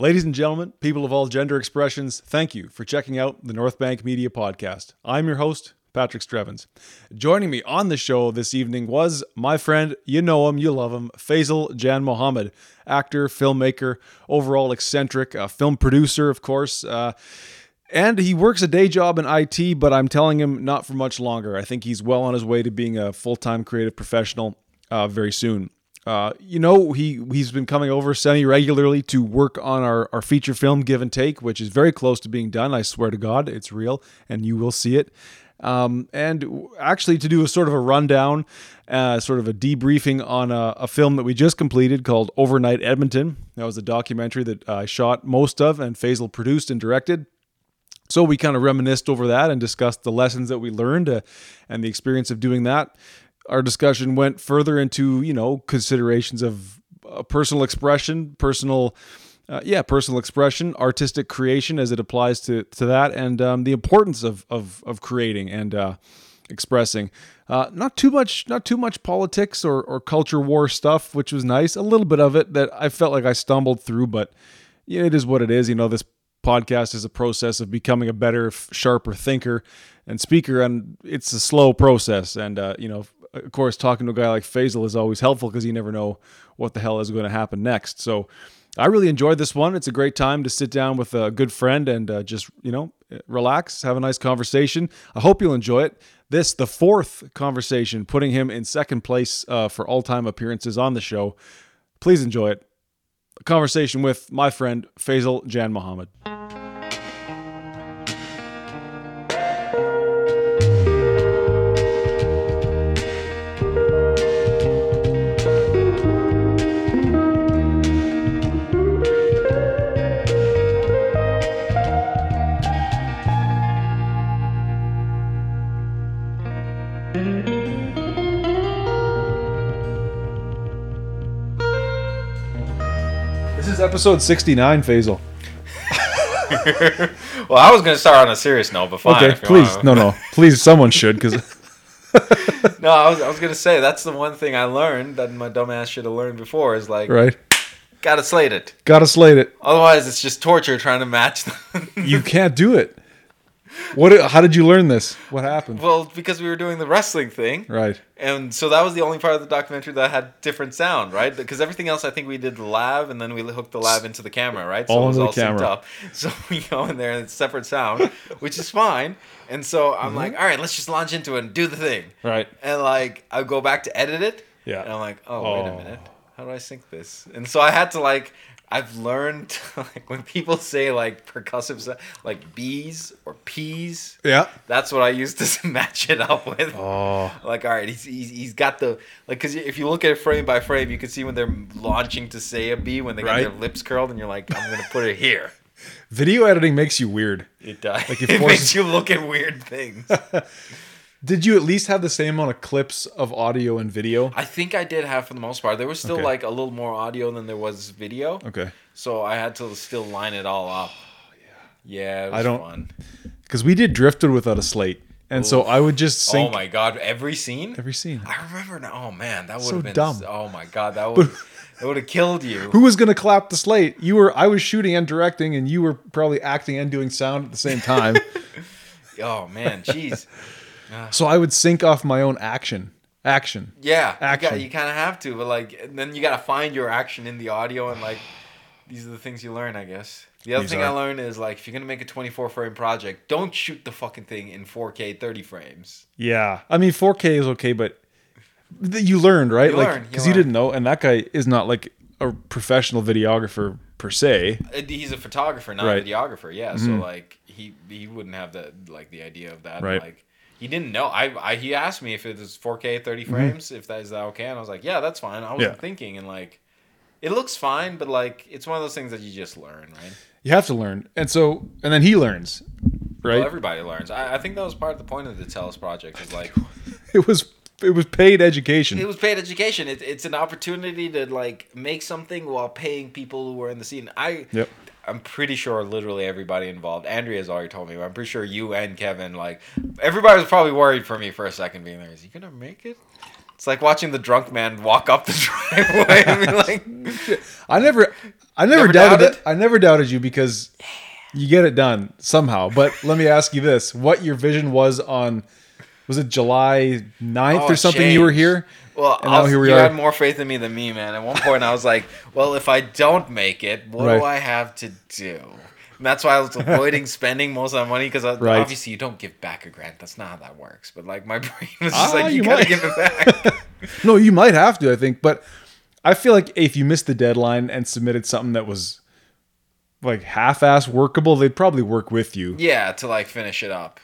Ladies and gentlemen, people of all gender expressions, thank you for checking out the North Bank Media Podcast. I'm your host, Patrick Strevens. Joining me on the show this evening was my friend, you know him, you love him, Faizel Janmohamed, actor, filmmaker, overall eccentric, uh, film producer, of course. Uh, and he works a day job in IT, but I'm telling him not for much longer. I think he's well on his way to being a full time creative professional uh, very soon. Uh, you know, he he's been coming over semi regularly to work on our, our feature film Give and Take, which is very close to being done. I swear to God, it's real, and you will see it. Um, and actually, to do a sort of a rundown, uh, sort of a debriefing on a, a, film that we just completed called Overnight Edmonton. That was a documentary that I shot most of and Faizel produced and directed. So we kind of reminisced over that and discussed the lessons that we learned uh, and the experience of doing that our discussion went further into you know considerations of uh, personal expression, personal. Uh, yeah, personal expression, artistic creation as it applies to to that, and um, the importance of of of creating and uh, expressing. Uh, not too much, not too much politics or or culture war stuff, which was nice. A little bit of it that I felt like I stumbled through, but yeah, it is what it is. You know, this podcast is a process of becoming a better, sharper thinker and speaker, and it's a slow process. And uh, you know, of course, talking to a guy like Faizel is always helpful because you never know what the hell is going to happen next. So I really enjoyed this one. It's a great time to sit down with a good friend and uh, just, you know, relax, have a nice conversation. I hope you'll enjoy it. This, the fourth conversation, putting him in second place uh, for all time appearances on the show. Please enjoy it. A conversation with my friend Faizel Janmohamed. Episode 69, Faizel. well, I was going to start on a serious note, but fine. Okay, please. No, no. Please, someone should, because. no, I was, I was going to say, that's the one thing I learned that my dumbass should have learned before is like. Right. Gotta slate it. Gotta slate it. Otherwise, it's just torture trying to match. you can't do it. What? How did you learn this? What happened? Well, because we were doing the wrestling thing, right? And so that was the only part of the documentary that had different sound, right? Because everything else, I think we did the lab, and then we hooked the lab into the camera, right? So all it was all camera. Up. So we go in there and it's separate sound, which is fine. And so I'm mm-hmm. like, all right, let's just launch into it and do the thing, right? And like, I go back to edit it, yeah, and I'm like, oh, oh. wait a oh. minute how do I sync this? And so I had to like I've learned like when people say like percussive like bees or peas. Yeah. That's what I use to match it up with. Oh. Like all right, he's he's, he's got the like because if you look at it frame by frame, you can see when they're launching to say a bee when they got right. their lips curled, and you're like, I'm gonna put it here. Video editing makes you weird. It does. Like it, it makes you look at weird things. Did you at least have the same amount of clips of audio and video? I think I did have for the most part. There was still okay. like a little more audio than there was video. Okay. So I had to still line it all up. Oh, yeah. Yeah, I don't, Because we did Driftwood without a slate. And Oof. so I would just sing. Oh my god! Every scene. Every scene. I remember now. Oh man, that would so have been dumb. Oh my god, that would. It would have killed you. Who was going to clap the slate? You were. I was shooting and directing, and you were probably acting and doing sound at the same time. oh man, jeez. So I would sync off my own action. Action. Yeah. Action. You, you kind of have to, but like, then you got to find your action in the audio, and like, these are the things you learn, I guess. The other these thing are. I learned is like, if you're gonna make a 24 frame project, don't shoot the fucking thing in 4K 30 frames. Yeah, I mean 4K is okay, but you learned right, you like because you, you didn't know, and that guy is not like a professional videographer per se. Uh, he's a photographer, not right. a videographer. Yeah, mm-hmm. so like he he wouldn't have the like the idea of that. Right. Like he didn't know. I, I he asked me if it was 4K 30 mm-hmm. frames, mm-hmm. if that is that okay, and I was like, yeah, that's fine. I wasn't yeah. thinking, and like, it looks fine, but like, it's one of those things that you just learn, right? You have to learn, and so and then he learns, right? Well, everybody learns. I, I think that was part of the point of the Telus project. Is like, it was it was paid education. It was paid education. It, it's an opportunity to like make something while paying people who were in the scene. I yep. I'm pretty sure literally everybody involved. Andrea's already told me. but I'm pretty sure you and Kevin, like everybody was probably worried for me for a second, being there. Is he gonna make it? It's like watching the drunk man walk up the driveway. I mean, like, I never, I never, Never doubted doubted? it. I never doubted you because you get it done somehow. But let me ask you this: what your vision was on? Was it July 9th Oh, or something? You were here. Well, And now here we you are. had more faith in me than me, man. At one point, I was like, well, if I don't make it, what Right. do I have to do? And that's why I was avoiding spending most of that money because Right. obviously you don't give back a grant. That's not how that works. But like my brain was Ah, just like, you, you gotta might. give it back. No, you might have to. I think, but I feel like if you missed the deadline and submitted something that was like half-ass workable, they'd probably work with you. yeah, to like finish it up.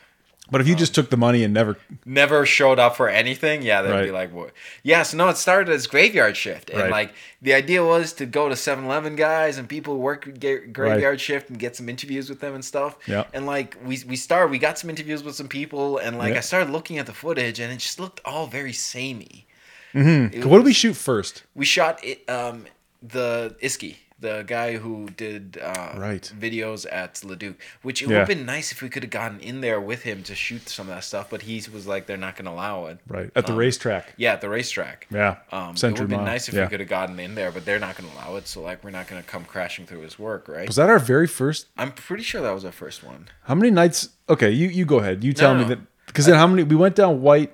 But if you just took the money and never, never showed up for anything, yeah, they'd Right. be like, "What?" Yeah, so no, it started as graveyard shift, and Right. like the idea was to go to 7-Eleven guys and people work graveyard shift and get some interviews with them and stuff. Yeah. and like we we started, we got some interviews with some people, and like Yeah. I started looking at the footage, and it just looked all very samey. Hmm. It what did we shoot first? We shot it, um, the Iski. The guy who did uh, Right. videos at Leduc, which it Yeah. would have been nice if we could have gotten in there with him to shoot some of that stuff, but he was like, they're not going to allow it. Right at the Um, racetrack. Yeah, at the racetrack. Yeah, Um, it would have been Mile. nice if yeah. we could have gotten in there, but they're not going to allow it. So like, we're not going to come crashing through his work, right? Was that our very first? I'm pretty sure that was our first one. How many nights? Okay, you you go ahead. You tell no, me no. that because then how many? We went down Whyte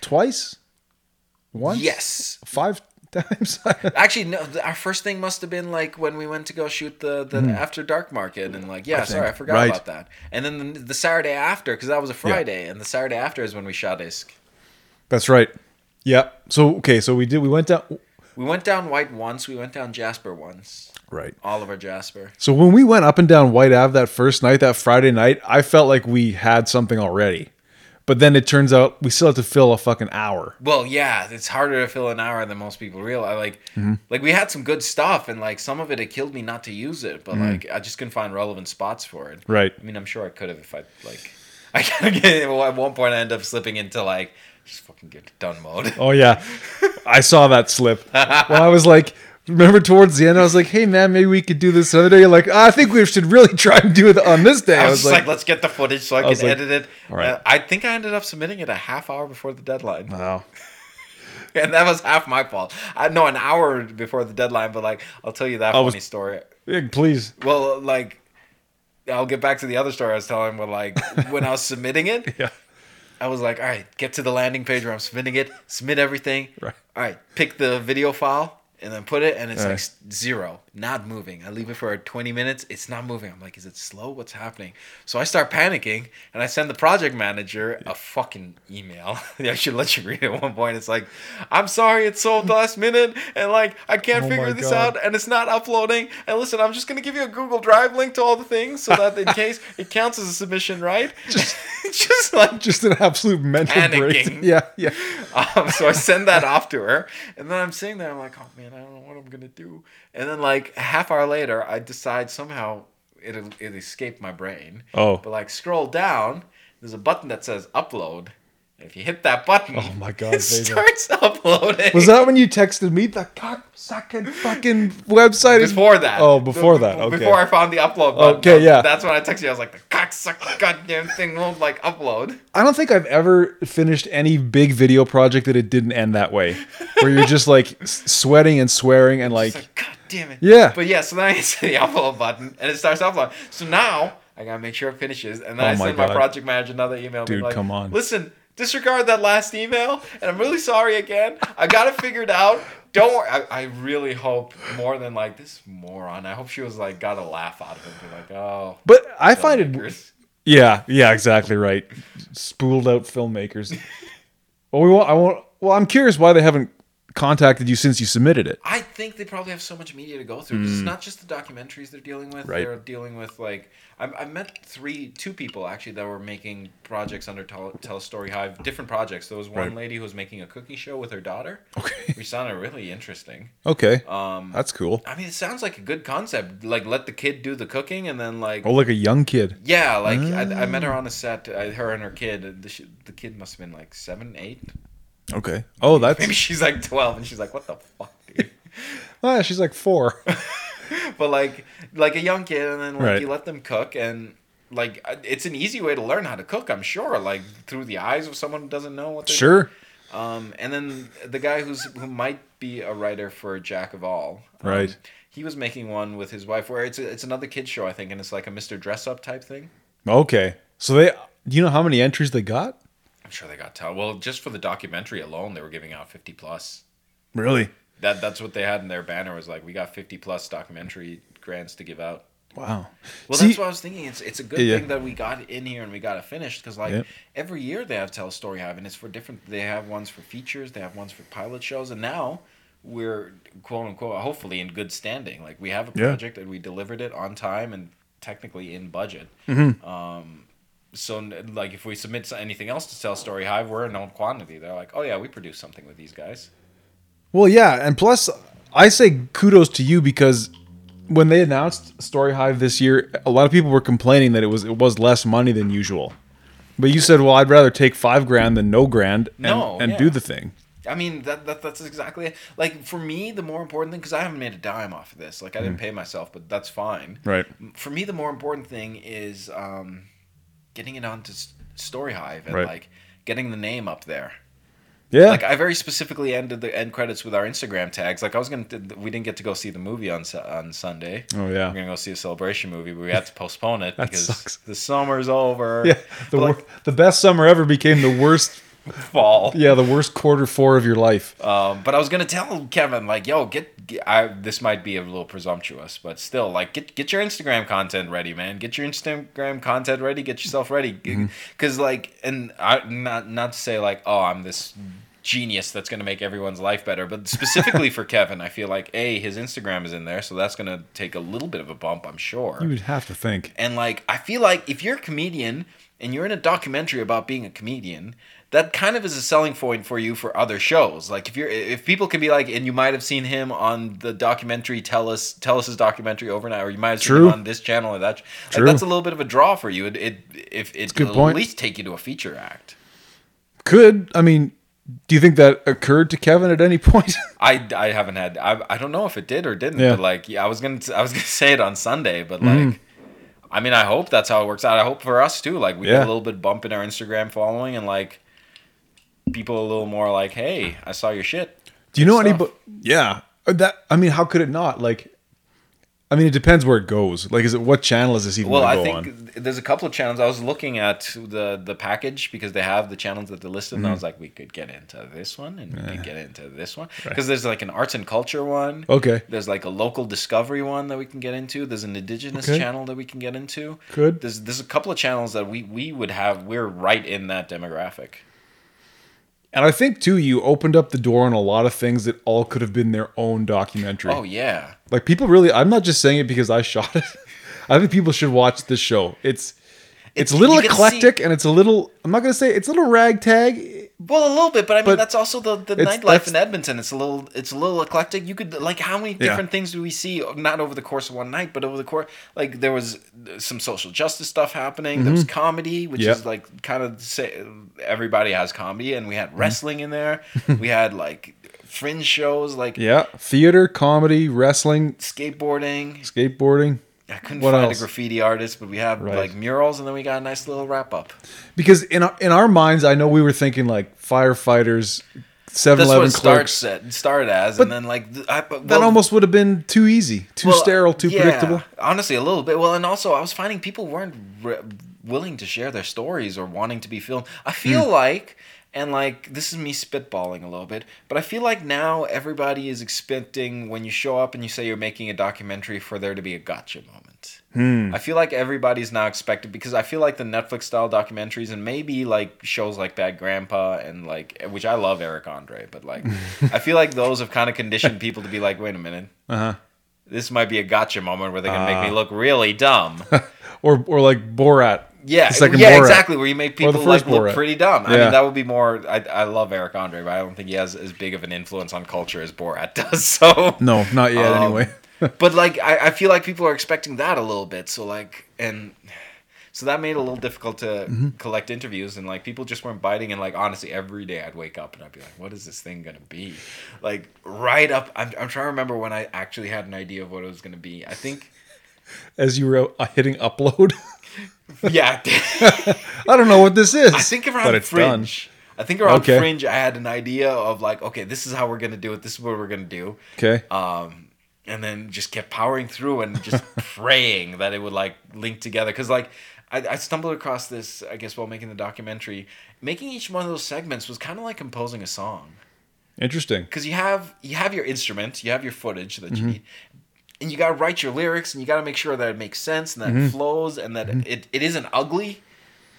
twice, once, Yes. five times. Actually, no. Our first thing must have been like when we went to go shoot the the hmm. after dark market, and like, yeah, sorry, I forgot Right. about that. And then the, the Saturday after, because that was a Friday, and the Saturday after is when we shot Isk. That's right. Yeah. So okay, so we did. We went down. We went down Whyte once. We went down Jasper once. Right. Oliver Jasper. So when we went up and down Whyte Ave that first night, that Friday night, I felt like we had something already. But then it turns out we still have to fill a fucking hour. Well, yeah, it's harder to fill an hour than most people realize. Like, Mm-hmm. like we had some good stuff, and like some of it, it killed me not to use it. But Mm. like, I just couldn't find relevant spots for it. Right. I mean, I'm sure I could have if I like. I kind of get well, at one point. I end up slipping into like just fucking get done mode. Oh yeah, I saw that slip. Well, I was like, remember towards the end, I was like, "Hey man, maybe we could do this another day." You're like, "Ah, "I think we should really try and do it on this day." I was, just like, let's get the footage so I, was can like, edit it. right. Uh, I think I ended up submitting it a half hour before the deadline, "Wow." and that was half my fault. I know an hour before the deadline, but like I'll tell you that I was- funny story. Yeah, please. Well, like, I'll get back to the other story I was telling. But like, when I was submitting it, Yeah. I was like, all right, get to the landing page where I'm submitting it, submit everything. Right. All right, pick the video file and then put it, and it's All like zero, not moving. I leave it for 20 minutes, it's not moving. I'm like, is it slow? What's happening? So I start panicking, and I send the project manager a fucking email. I should let you read it at one point. It's like, I'm sorry, it's sold last minute, and like I can't Oh figure this God. out, and it's not uploading. And listen, I'm just gonna give you a Google Drive link to all the things so that in case it counts as a submission, right? Just, just like Just an absolute mental break. Yeah, yeah. um, so I send that off to her, and then I'm sitting there. I'm like, oh man, I don't know what I'm gonna do. And then like a half hour later, I decide somehow it it escaped my brain. Oh. But like scroll down, there's a button that says upload. If you hit that button, Oh my God, it starts uploading. Was that when you texted me the cocksucking fucking website? before that? Oh, before The- that. Okay. Before I found the upload button. Okay, yeah. That's when I texted you. I was like, the cocksucker goddamn thing won't like upload. I don't think I've ever finished any big video project that it didn't end that way, where you're just like sweating and swearing and like, like, God damn it. Yeah. But yeah, so then I hit the upload button and it starts uploading. So now I gotta make sure it finishes. And then Oh I my send my project manager another email. Dude, like, come on. Listen, disregard that last email. And I'm really sorry again. I got it figured out. Don't worry. I, I really hope more than like this moron. I hope she was like got a laugh out of it. Be like, oh. but I find it. Yeah, yeah, exactly right. Spooled out filmmakers. well, we won't. I won't. Well, I'm curious why they haven't contacted you since you submitted it. I think they probably have so much media to go through. 'cause It's not just the documentaries they're dealing with. Right. They're dealing with like I, I met three, two people actually that were making projects under Tell, Telus Story Hive, different projects. There was one Right. lady who was making a cooking show with her daughter, Okay. which sounded really interesting. Okay. Um, That's cool. I mean, it sounds like a good concept. Like let the kid do the cooking, and then like Oh, like a young kid. yeah, like I, I met Ah. her on a set. her and her kid. The, the kid must have been like seven, eight. Okay. Oh, that's. Maybe she's like twelve, and she's like, "What the fuck, dude." Ah, she's like four. but like like a young kid and then like Right. you let them cook and like uh, it's an easy way to learn how to cook i'm sure like through the eyes of someone who doesn't know what they're sure. Um, and then the guy who's who might be a writer for Jack of All. um, Right. He was making one with his wife where it's a, it's another kids show I think, and it's like a Mr. Dress Up type thing. Okay. So they, do you know how many entries they got? I'm sure they got tell. Well, just for the documentary alone, they were giving out 50 plus. Really? That that's what they had in their banner was like we got 50 plus documentary grants to give out. Wow. Well, See- that's what I was thinking. It's it's a good Yeah. thing that we got in here and we got it finished because like Yep. every year they have Telus Story Hive and it's for different. They have ones for features, they have ones for pilot shows, and now we're quote unquote hopefully in good standing. Like we have a Yeah. project and we delivered it on time and technically in budget. Mm-hmm. Um, so like if we submit anything else to Telus Story Hive, we're a known quantity. They're like, oh yeah, we produce something with these guys. Well, yeah, and plus, I say kudos to you because when they announced Story Hive this year, a lot of people were complaining that it was it was less money than usual. But you said, "Well, I'd rather take five grand than no grand and, No, and yeah. do the thing." I mean that, that that's exactly it. Like for me, the more important thing because I haven't made a dime off of this. Like I didn't pay myself, but that's fine. Mm. Right. For me, the more important thing is um, getting it onto Story Hive and Right. like getting the name up there. Yeah. Like I very specifically ended the end credits with our Instagram tags. Like I was gonna, we didn't get to go see the movie on on Sunday. oh yeah. We're gonna go see a celebration movie, but we had to postpone it because sucks. the summer's over. Yeah. The But, like, the best summer ever became the worst. Fall. Yeah, the worst quarter four of your life. Um, but I was gonna tell Kevin like, yo, get, get I this might be a little presumptuous, but still, like, get get your Instagram content ready, man. Get your Instagram content ready. Get yourself ready, because like, and I not not to say like, oh, I'm this genius that's gonna make everyone's life better, but specifically for Kevin, I feel like a his Instagram is in there, so that's gonna take a little bit of a bump, I'm sure. You would have to think. And like, I feel like if you're a comedian and you're in a documentary about being a comedian, that kind of is a selling point for you for other shows. Like if you're if people can be like, and you might have seen him on the documentary Tell Us Tell Us his documentary overnight, or you might have seen True. him on this channel or that. Like that's a little bit of a draw for you. It, it if it point. at least take you to a feature act. Could I mean? Do you think that occurred to Kevin at any point? I, I haven't had I, I don't know if it did or didn't, Yeah. but like yeah, I was gonna I was gonna say it on Sunday, but like. Mm-hmm. I mean, I hope that's how it works out. I hope for us too. Like we get a little bit bump in our Instagram following, and like people a little more like, "Hey, I saw your shit." Do you know anybody? Yeah, Uh, that. I mean, how could it not? Like, I mean, it depends where it goes. Like, is it what channel is this even Well, I think on? there's a couple of channels. I was looking at the the package because they have the channels that they're listed, and Mm-hmm. I was like, we could get into this one, and we could get into this one because there's like an arts and culture one. Okay, There's like a local discovery one that we can get into. There's an indigenous Okay. channel that we can get into. Good. There's there's a couple of channels that we we would have. We're right in that demographic. And I think too, you opened up the door on a lot of things that all could have been their own documentary. Oh yeah. Like people really, I'm not just saying it because I shot it. I think people should watch this show. It's it's, It's- a little eclectic and it's a little. I'm not gonna say it's a little ragtag. Well, a little bit, but I mean But that's also the, the nightlife in Edmonton. It's a little it's a little eclectic. You could like how many Yeah. different things do we see not over the course of one night, but over the course like there was some social justice stuff happening. There was comedy, which Mm-hmm. Yep. is like kind of say everybody has comedy, and we Mm-hmm. had wrestling in there. we had like fringe shows like Yeah, theater, comedy, wrestling, skateboarding. skateboarding. I couldn't What find else? a graffiti artist, but we have Right. like murals, and then we got a nice little wrap up. Because in our, in our minds, I know we were thinking like firefighters, 7 That's what Eleven it starts clerks. at, started as, and then like I, but- That almost would have been too easy, too Well, sterile, too yeah, predictable. Honestly, a little bit. Well, and also I was finding people weren't re- willing to share their stories or wanting to be filmed. I feel Hmm. like, and like this is me spitballing a little bit, but I feel like now everybody is expecting when you show up and you say you're making a documentary for there to be a gotcha moment. Hmm. I feel like everybody's now expected because I feel like the Netflix style documentaries and maybe like shows like Bad Grandpa and like which I love Eric Andre, but like I feel like those have kind of conditioned people to be like, wait a minute, Uh huh. this might be a gotcha moment where they can Ah. make me look really dumb. Or or like Borat. Yeah, yeah, Borat. exactly. Where you make people like first look pretty dumb. I mean, that would be more. I, I love Eric Andre, but I don't think he has as big of an influence on culture as Borat does. So No, not yet. Um, anyway. but like, I, I feel like people are expecting that a little bit. So like, and so that made it a little difficult to Mm-hmm. collect interviews, and like people just weren't biting. And like, honestly, every day I'd wake up and I'd be like, "What is this thing gonna be?" Like right up. I'm I'm trying to remember when I actually had an idea of what it was gonna be. I think. As you were uh, hitting upload, Yeah, I don't know what this is. I think but around it's done. Fringe. I think around Okay. Fringe, I had an idea of like, okay, this is how we're gonna do it. This is what we're gonna do. Okay. Um, and then just kept powering through and just praying that it would like link together. Cause like I, I stumbled across this, I guess, while making the documentary. Making each one of those segments was kind of like composing a song Interesting. because you have you have your instrument, you have your footage that Mm-hmm. you need, and you gotta write your lyrics, and you gotta make sure that it makes sense and that Mm-hmm. it flows and that it, it isn't ugly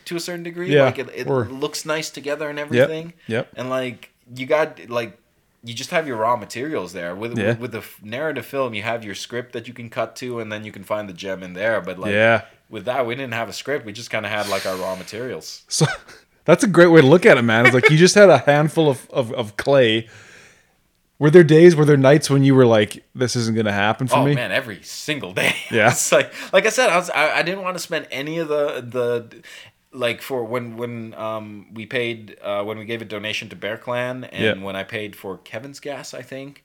to a certain degree. Yeah, Like it, it or- looks nice together and everything. Yep. And like you got like you just have your raw materials there with Yeah. with, with the narrative film. You have your script that you can cut to, and then you can find the gem in there. But like Yeah. with that, we didn't have a script. We just kind of had like our raw materials. So that's a great way to look at it, man. It's like you just had a handful of, of, of clay. Were there days, were there nights when you were like, this isn't going to happen for oh me? man, every single day. Yeah. it's like like I said, I was I, I didn't want to spend any of the the like for when when um we paid uh when we gave a donation to Bear Clan and Yeah. when I paid for Kevin's gas, I think.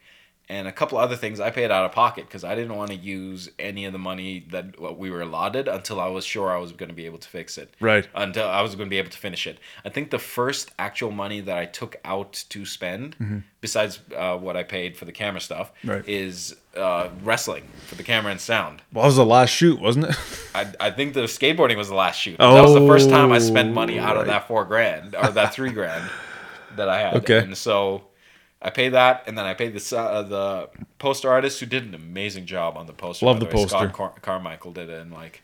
And a couple other things I paid out of pocket because I didn't want to use any of the money that what we were allotted until I was sure I was going to be able to fix it. Right. Until I was going to be able to finish it. I think the first actual money that I took out to spend, besides uh, what I paid for the camera stuff, Mm-hmm. Right. is uh, wrestling for the camera and sound. Well, that was the last shoot, wasn't it? I, I think the skateboarding was the last shoot. that was the first time I spent money out Oh, of that four grand or that three grand that I had. Okay. And so I paid that, and then I paid the uh, the poster artist who did an amazing job on the poster. Love the way. poster. Scott Car- Carmichael did it, and like.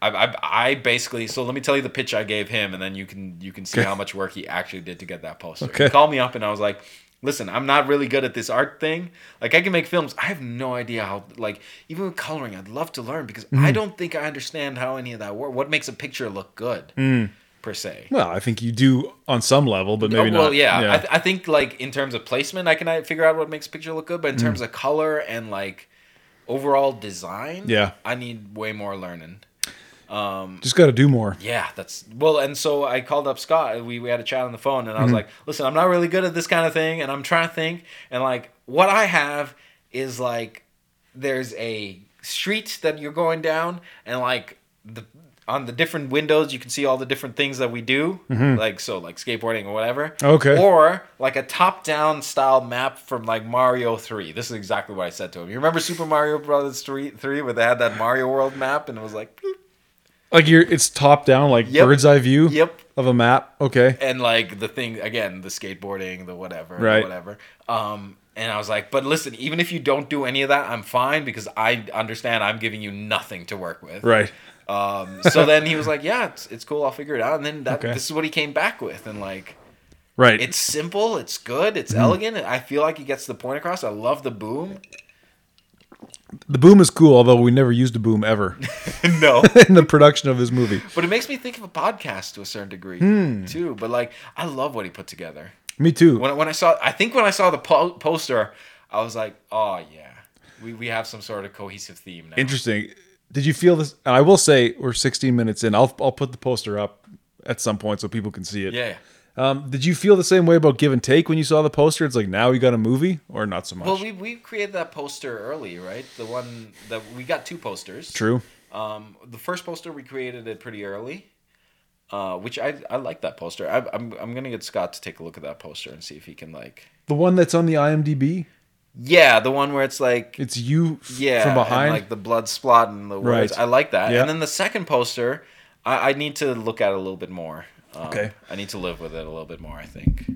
I, I, I basically so let me tell you the pitch I gave him and then you can you can see Okay. how much work he actually did to get that poster. Okay. He called me up and I was like, listen, I'm not really good at this art thing. Like I can make films. I have no idea how like even with coloring, I'd love to learn because Mm-hmm. I don't think I understand how any of that works. What makes a picture look good Mm. Per se. well, I think you do on some level, but maybe Oh, well, not. yeah. I, th- I think like in terms of placement, I can figure out what makes a picture look good. But in terms of color and like overall design, Yeah. I need way more learning. Just got to do more. Yeah, that's well, and so I called up Scott. We we had a chat on the phone, and I Mm-hmm. was like, "Listen, I'm not really good at this kind of thing, and I'm trying to think, and like what I have is like there's a street that you're going down, and like the on the different windows you can see all the different things that we do, like so like skateboarding or whatever. Mm-hmm. Okay. Or like a top-down style map from like Mario Three. This is exactly what I said to him. You remember Super Mario Brothers Three, three where they had that Mario World map, and it was like. bloop, Like you're, it's top down, like Yep. bird's eye view Yep. of a map. Okay. and like the thing again the skateboarding the whatever Right. whatever um and i was like but listen even if you don't do any of that i'm fine because i understand i'm giving you nothing to work with Right. Um so then he was like yeah it's, it's cool i'll figure it out and then that Okay. this is what he came back with and like Right. it's simple it's good it's Mm-hmm. elegant i feel like he gets the point across i love the boom the boom is cool, although we never used a boom ever no in the production of this movie. but it makes me think of a podcast to a certain degree Hmm. too but like i love what he put together Me too. when, when I saw, I think when I saw the po- poster, I was like, oh yeah, we, we have some sort of cohesive theme now. Interesting. Did you feel this? I will say we're 16 minutes in. I'll I'll put the poster up at some point so people can see it. Yeah. Um, did you feel the same way about Give and Take when you saw the poster? It's like now we got a movie, or not so much? Well, we, we created that poster early, right? The one that we got two posters. True. Um, the first poster we created it pretty early, uh, which I I like that poster. I, I'm I'm gonna get Scott to take a look at that poster and see if he can like. The one that's on the IMDb. Yeah, the one where it's like It's you f- yeah from behind. like the blood splat and the words. Right. I like that. Yeah. And then the second poster, I, I need to look at it a little bit more. Um, Okay. I need to live with it a little bit more. I think.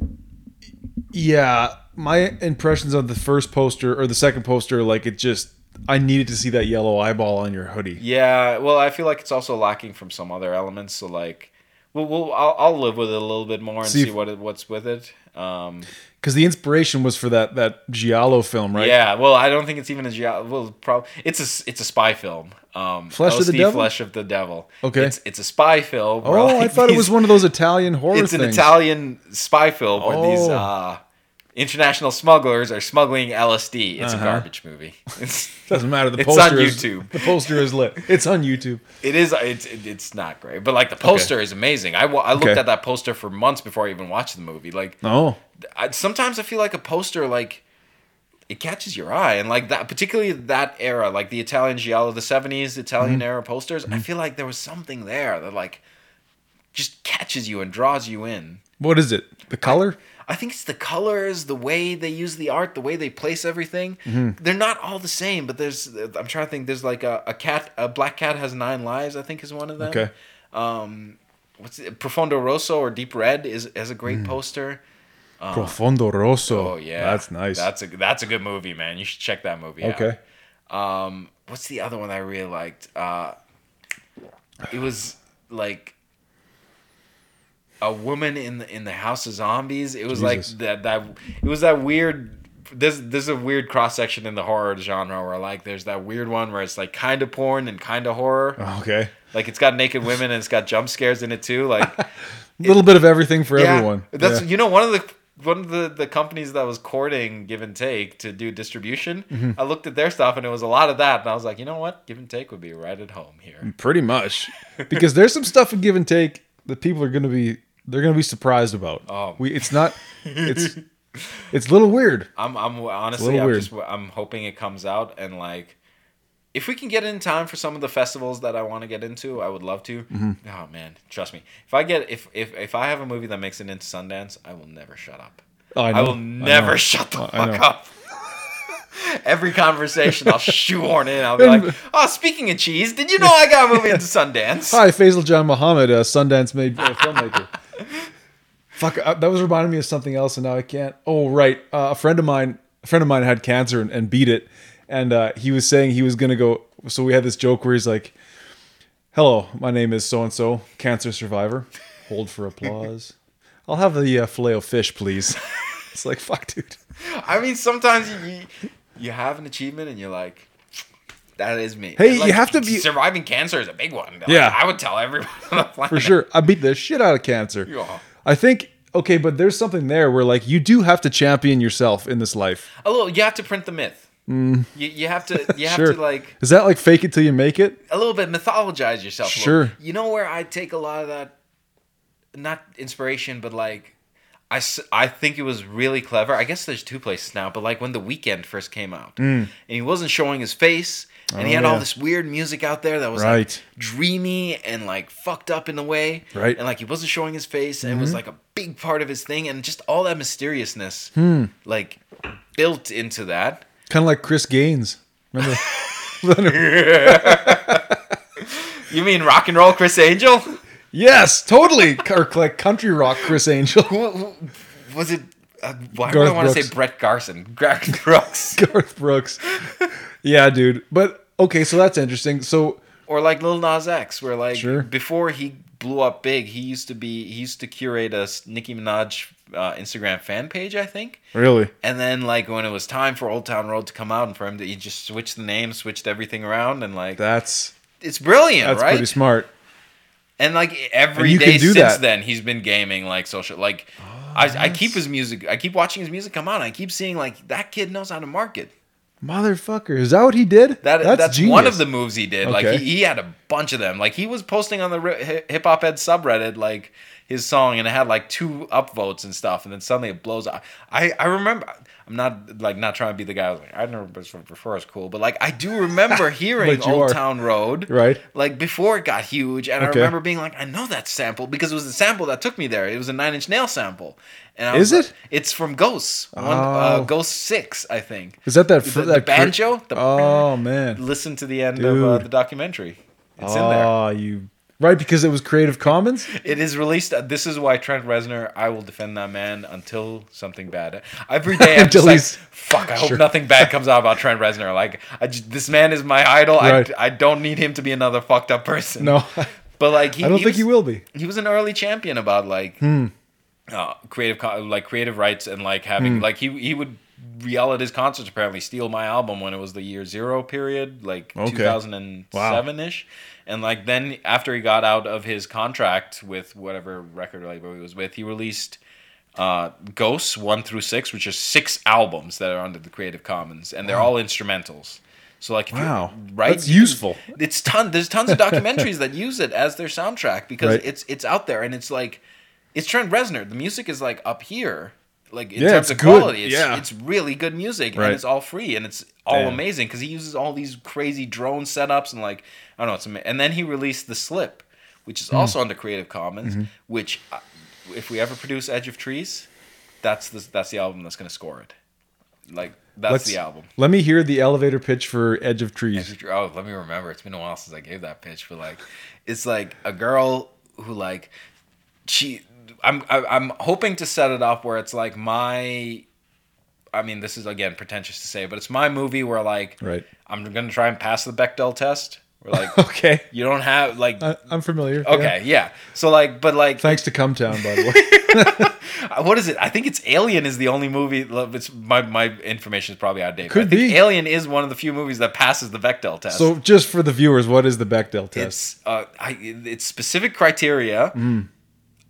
yeah, my impressions of the first poster or the second poster, like it just, I needed to see that yellow eyeball on your hoodie. Yeah. Well, I feel like it's also lacking from some other elements. So like, we'll, we'll I'll, I'll live with it a little bit more and See see, if- what it, what's with it. Um, Because the inspiration was for that that Giallo film, right? Yeah. Well, I don't think it's even a Giallo. well. Probably it's a it's a spy film. Um, Flesh of the Devil? Flesh of the Devil. Okay. It's it's a spy film. Oh, I like, thought it was one of those Italian horror it's things. an Italian spy film where these Oh. uh, international smugglers are smuggling LSD. It's Uh-huh. a garbage movie. It's, Doesn't matter. The It's poster on is- YouTube. the poster is lit. It's on YouTube. it is. It's it's not great, but like the poster is amazing. I, I looked Okay. at that poster for months before I even watched the movie. Like Oh, I, sometimes I feel like a poster like it catches your eye and like that particularly that era like the Italian giallo the 70s Italian era posters I feel like there was something there that like just catches you and draws you in What is it? The color? I think it's the colors, the way they use the art, the way they place everything. Mm-hmm. They're not all the same, but there's. I'm trying to think. There's like a, a cat, a black cat has nine lives. I think is one of them. Okay. Um, what's it? Profondo Rosso or Deep Red is has a great Mm. poster. Profondo Rosso. Oh yeah, That's nice. That's a that's a good movie, man. You should check that movie. out. okay. Um, what's the other one I really liked? Uh, it was like a woman in the in the House of Zombies. It was Jesus. like that that it was that weird. this this is a weird cross section in the horror genre where like there's that weird one where it's like kind of porn and kind of horror. Okay. Like it's got naked women and it's got jump scares in it too. Like A little bit of everything for everyone. that's Yeah. you know one of the one of the, the companies that was courting Give and Take to do distribution. Mm-hmm. I looked at their stuff and it was a lot of that, and I was like, you know what, Give and Take would be right at home here. Pretty much. Because there's some stuff in give and take that people are gonna be they're gonna be surprised about. Oh. We it's not it's it's a little weird. I'm I'm honestly I'm weird. just I'm hoping it comes out and like. If we can get in time for some of the festivals that I want to get into, I would love to. Mm-hmm. Oh man, trust me. If I get if if if I have a movie that makes it into Sundance, I will never shut up. Oh, I, I, will never know. shut the I fuck up. Every conversation I'll shoehorn in. I'll be like, "Oh, speaking of cheese, did you know I got a movie into Sundance?" Hi, Faizel Janmohamed, a Sundance made uh, filmmaker. Fuck, uh, that was reminding me of something else, and now I can't. Oh, right. Uh, a friend of mine, a friend of mine had cancer and, and beat it, and uh, he was saying he was gonna go. So we had this joke where he's like, "Hello, my name is so and so, cancer survivor. Hold for applause. I'll have the uh, filet of fish, please." it's like, fuck, dude. I mean, sometimes you you have an achievement and you're like, "That is me." Hey, like, you have to be- surviving cancer is a big one. Like, Yeah. I would tell everyone on the planet. For sure, I beat the shit out of cancer. Yeah. I think. Okay, but there's something there where like you do have to champion yourself in this life. A little. You have to print the myth. You, you have to. You have Mm. Sure. to like Is that like fake it till you make it? a little bit mythologize yourself. Sure. You know where I take a lot of that, not inspiration, but like, I, I think it was really clever. I guess there's two places now, but like when The Weeknd first came out, and he wasn't showing his face, and he Mm. Oh, had all this weird music out there that was Right. like dreamy and like fucked up in a way, Right. Mm-hmm. And like he wasn't showing his face, and it was like a big part of his thing, and just all that mysteriousness, Hmm. like built into that. Kind of like Chris Gaines. Remember? You mean rock and roll Chris Angel? yes, totally. Or like country rock Chris Angel. was it? Uh, why do Garth I want to say Brett Garson? Garth Brooks. Garth Brooks. Yeah, dude. But okay, so that's interesting. So or like Lil Nas X, where like Sure. before he blew up big, he used to be he used to curate a Nicki Minaj uh, Instagram fan page, I think. really, And then like when it was time for Old Town Road to come out, and for him to he just switched the name, switched everything around, and like that's it's brilliant, that's right? pretty smart. And like And every you day since that. then, he's been gaming like social. Like I, I keep his music. I keep watching his music come out. I keep seeing like that kid knows how to market. Motherfucker, is that what he did? That that's, genius. one of the moves he did. Like he, he had a bunch of them. Like he was posting on the hip hop heads subreddit like his song, and it had like two upvotes and stuff, and then suddenly it blows up. I I remember. I'm not like not trying to be the guy. who's like I never before it's cool, but like I do remember hearing Old are. Town Road, Right. Like before it got huge, and I remember being like, I know that sample because it was the sample that took me there. It was a Nine Inch Nail sample. And Is was it? it's from Ghosts. One, Oh. uh, Ghost Six, I think. Is that that The- the that cr- banjo? The- oh man. Listen to the end of uh, the documentary. It's in there. Oh, you right because it was Creative Commons. It is released. uh, This is why Trent Reznor. I will defend that man until something bad. Every day I'm just like, fuck. I hope nothing bad comes out about Trent Reznor. Like, I just, this man is my idol. Right. I, I don't need him to be another fucked up person. No, but like, he, I don't he think was, he will be. He was an early champion about like Hmm. uh, creative, like creative rights and like having Hmm. like he he would yell at his concerts. Apparently, steal my album when it was the year zero period, like Okay. 2007 ish. And like then after he got out of his contract with whatever record label he was with, he released uh, Ghosts one through six, which are six albums that are under the Creative Commons, and they're all instrumentals. So like, if Wow. right? That's useful. It's ton. There's tons of documentaries that use it as their soundtrack because Right. it's it's out there and it's like it's Trent Reznor. The music is like up here, like in Yeah, terms of quality. It's, Yeah. it's really good music Right. and it's all free and it's all Damn. amazing because he uses all these crazy drone setups and like I don't know. It's ama- and then he released the Slip, which is also under Creative Commons, Mm-hmm. which. uh, if we ever produce Edge of Trees, that's the that's the album that's gonna score it. Like that's Let's- the album. Let me hear the elevator pitch for Edge of Trees. Edge of Oh, let me remember. It's been a while since I gave that pitch, but like, it's like a girl who like she. I'm I'm hoping to set it up where it's like my. I mean, this is again pretentious to say, but it's my movie where like Right. I'm gonna try and pass the Bechdel test. Where like Okay. you don't have like I, I'm familiar. okay yeah. yeah. So like but like Thanks to Cumtown, by the way. What is it? I think it's Alien is the only movie. It's my my information is probably outdated. Could be. Alien is one of the few movies that passes the Bechdel test. so, just for the viewers, what is the Bechdel test? it's uh, I, it's specific criteria Mm.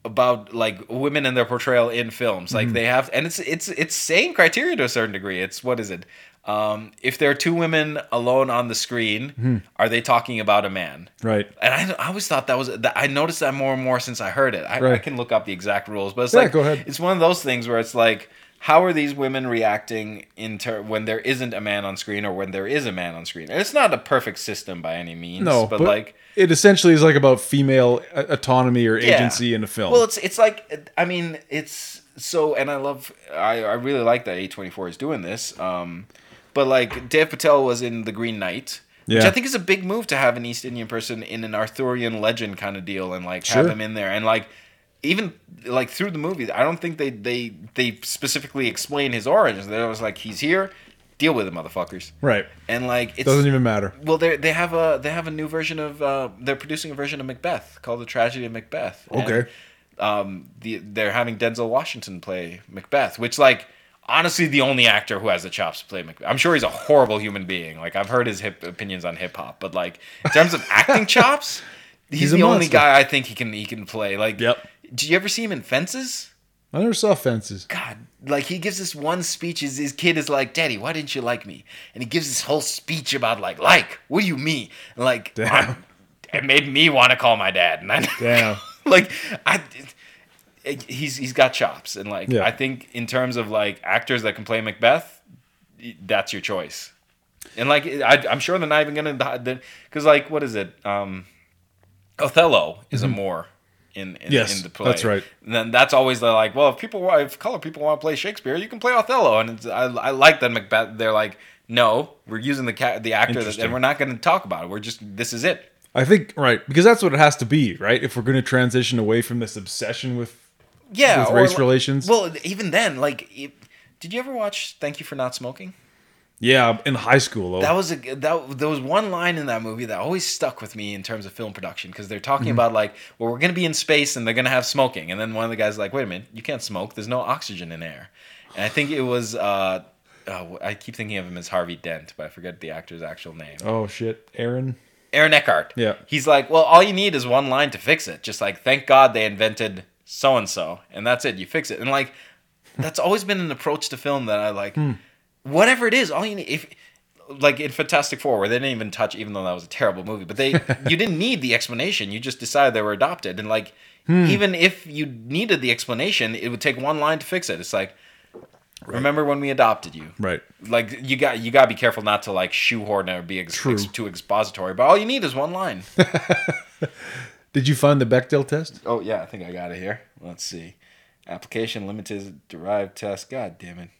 About like women and their portrayal in films. Mm-hmm. Like they have, and it's it's it's same criteria to a certain degree. It's what is it? Um, if there are two women alone on the screen, Mm-hmm. are they talking about a man? right. And I, I always thought that was that I noticed that more and more since I heard it. I, I can look up the exact rules, but it's Yeah, like go ahead. it's one of those things where it's like, how are these women reacting in ter- when there isn't a man on screen or when there is a man on screen? And it's not a perfect system by any means. No, but, but, like it essentially is like about female autonomy or Yeah. agency in a film. Well, it's it's like I mean it's so, and I love I I really like that A twenty four is doing this. Um, but like Dev Patel was in The Green Knight. Which I think is a big move to have an East Indian person in an Arthurian legend kind of deal, and like Sure. have him in there, and like even like through the movie, I don't think they they they specifically explain his origins. They was like he's here, deal with it, motherfuckers, right. and like it Doesn't even matter. well, they they have a they have a new version of uh, they're producing a version of Macbeth called the Tragedy of Macbeth. And, Okay. um, the they're having Denzel Washington play Macbeth, which like honestly the only actor who has the chops to play Macbeth. I'm sure he's a horrible human being. Like I've heard his hip opinions on hip hop, but like in terms of acting chops, he's, He's the only guy I think he can he can play. Like, Yep. did you ever see him in Fences? I never saw fences. God, like he gives this one speech. His, his kid is like, "Daddy, why didn't you like me?" And he gives this whole speech about like, like, what do you mean? And like, Damn. I- it made me want to call my dad. And I, Damn. like, I, it- he's he's got chops, and like, Yeah. I think in terms of like actors that can play Macbeth, that's your choice. And like, I, I'm sure they're not even gonna because like, what is it? Um, Othello is a Moor. In, in. Yes, in the play. that's right. And then that's always the like, well, if people, if color people want to play Shakespeare, you can play Othello. And it's, I, I like that Macbeth. They're like, no, we're using the ca- the actor, that, and we're not going to talk about it. We're just this is it. I think right because that's what it has to be, right? If we're going to transition away from this obsession with Yeah, With race like- relations? Well, even then, like, it, did you ever watch Thank You for Not Smoking? Yeah in high school though. That was a that there was one line in that movie that always stuck with me in terms of film production because they're talking Mm-hmm. about like, well, we're gonna be in space and they're gonna have smoking, and then one of the guys is like, wait a minute, you can't smoke. There's no oxygen in air, and I think it was. Uh, uh, I keep thinking of him as Harvey Dent, but I forget the actor's actual name. oh shit, Aaron. Aaron Eckhart. Yeah. He's like, well, all you need is one line to fix it. Just like, thank God they invented so and so, and that's it. You fix it, and like, that's always been an approach to film that I like. Hmm. Whatever it is, all you need if. Like in Fantastic Four, where they didn't even touch, even though that was a terrible movie, but they you didn't need the explanation. You just decided they were adopted, and like Hmm. even if you needed the explanation, it would take one line to fix it. It's like, remember when we adopted you? Right. like you got you got to be careful not to like shoehorn it or be ex- ex- too expository. But all you need is one line. Did you find the Bechdel test? oh yeah, I think I got it here. Let's see. Application limited derived test. God damn it.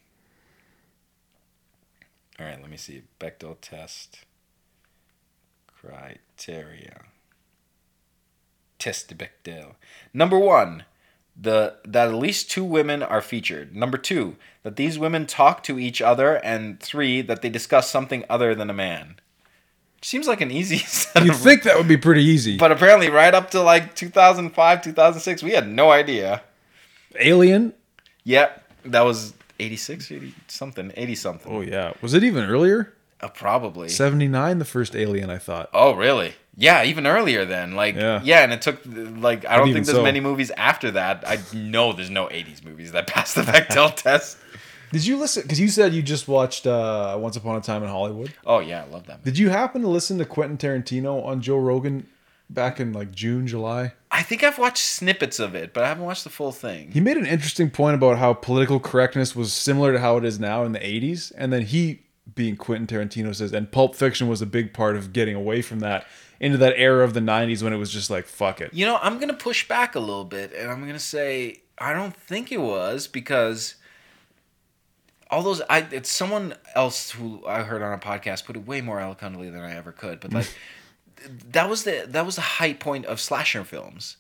All right, let me see. Bechdel test criteria. Test de Bechdel. Number one, the that at least two women are featured. Number two, that these women talk to each other, and three, that they discuss something other than a man. Seems like an easy set You'd of think that would be pretty easy. but apparently, right up to like 2005, 2006, we had no idea. Alien? Yep, that was 86, 80 something, 80 something. Oh yeah. Was it even earlier? Uh, probably. 79 the first Alien I thought. Oh, really? Yeah, even earlier then. Like, Yeah. yeah, and it took, like, I don't think there's so. many movies after that. I know there's no 80s movies that pass the Bechdel test. Did you listen cuz you said you just watched uh Once Upon a Time in Hollywood? Oh, yeah, I love that movie. Did you happen to listen to Quentin Tarantino on Joe Rogan back in like June, July? I think I've watched snippets of it, but I haven't watched the full thing. He made an interesting point about how political correctness was similar to how it is now in the 80s. And then he, being Quentin Tarantino, says, and Pulp Fiction was a big part of getting away from that into that era of the 90s when it was just like, fuck it. You know, I'm gonna push back a little bit, and I'm gonna say I don't think it was because all those I it's someone else who I heard on a podcast put it way more eloquently than I ever could, but like that was the that was the high point of slasher films.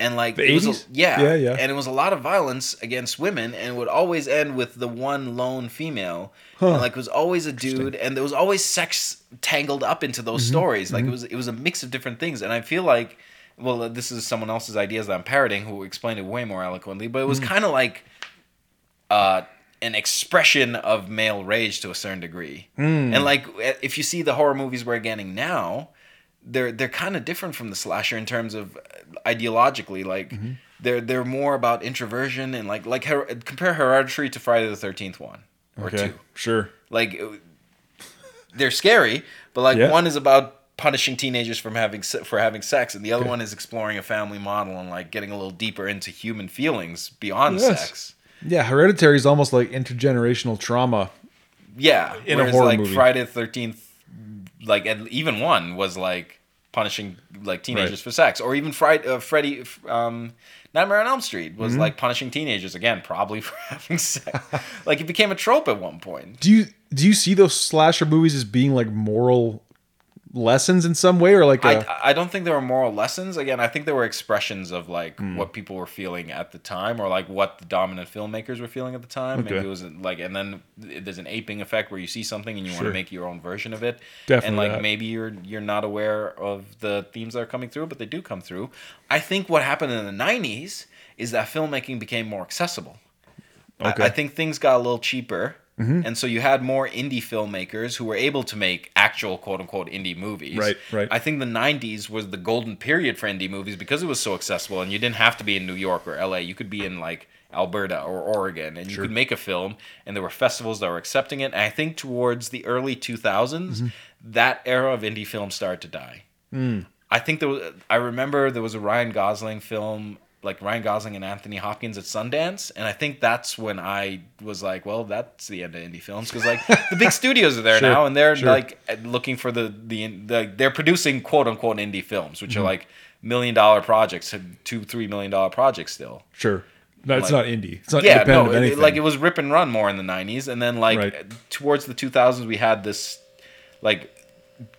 And like The it was a- 80s? yeah, Yeah, yeah. and it was a lot of violence against women, and it would always end with the one lone female, and like it was always a dude, and there was always sex tangled up into those Mm-hmm. stories. Like it was it was a mix of different things, and I feel like, well, this is someone else's ideas that I'm parroting, who explained it way more eloquently, but it Mm. was kind of like, uh, an expression of male rage to a certain degree, Hmm. and like if you see the horror movies we're getting now, they're they're kind of different from the slasher in terms of uh, ideologically like Mm-hmm. they're they're more about introversion and like like her, compare hereditary to friday the 13th one or Okay, two sure. like uh, they're scary but like Yeah. one is about punishing teenagers from having se- for having sex and the other one is exploring a family model and like getting a little deeper into human feelings beyond Yes. sex Yeah, Hereditary is almost like intergenerational trauma. Yeah, in a horror like movie. Friday the Thirteenth, like even one was like punishing like teenagers Right. for sex, or even Friday, uh, Freddy, um, Nightmare on Elm Street Mm-hmm. was like punishing teenagers again, probably for having sex. like it became a trope at one point. Do you do you see those slasher movies as being like moral lessons in some way, or like a, I, I don't think there were moral lessons. Again, I think there were expressions of like Hmm. what people were feeling at the time, or like what the dominant filmmakers were feeling at the time. Okay. Maybe it was like, and then there's an aping effect where you see something and you want to make your own version of it. Definitely And like that. maybe you're you're not aware of the themes that are coming through, but they do come through. I think what happened in the '90s is that filmmaking became more accessible. I- Okay. I, think things got a little cheaper. Mm-hmm. And so you had more indie filmmakers who were able to make actual quote unquote indie movies. Right, right. I think the 90s was the golden period for indie movies because it was so accessible and you didn't have to be in New York or LA. You could be in like Alberta or Oregon and you could make a film and there were festivals that were accepting it. And I think towards the early 2000s, Mm-hmm. that era of indie film started to die. Mm. I think there was, I remember there was a Ryan Gosling film, like Ryan Gosling and Anthony Hopkins at Sundance, and I think that's when I was like, well, that's the end of indie films because like the big studios are there Sure, now, and they're sure. like looking for the, the the they're producing quote unquote indie films, which Mm-hmm. are like million dollar projects, two three million dollar projects still. sure? No, it's like- not indie. It's not Yeah, no, it- like it was rip and run more in the '90s, and then like Right. towards the 2000s, we had this like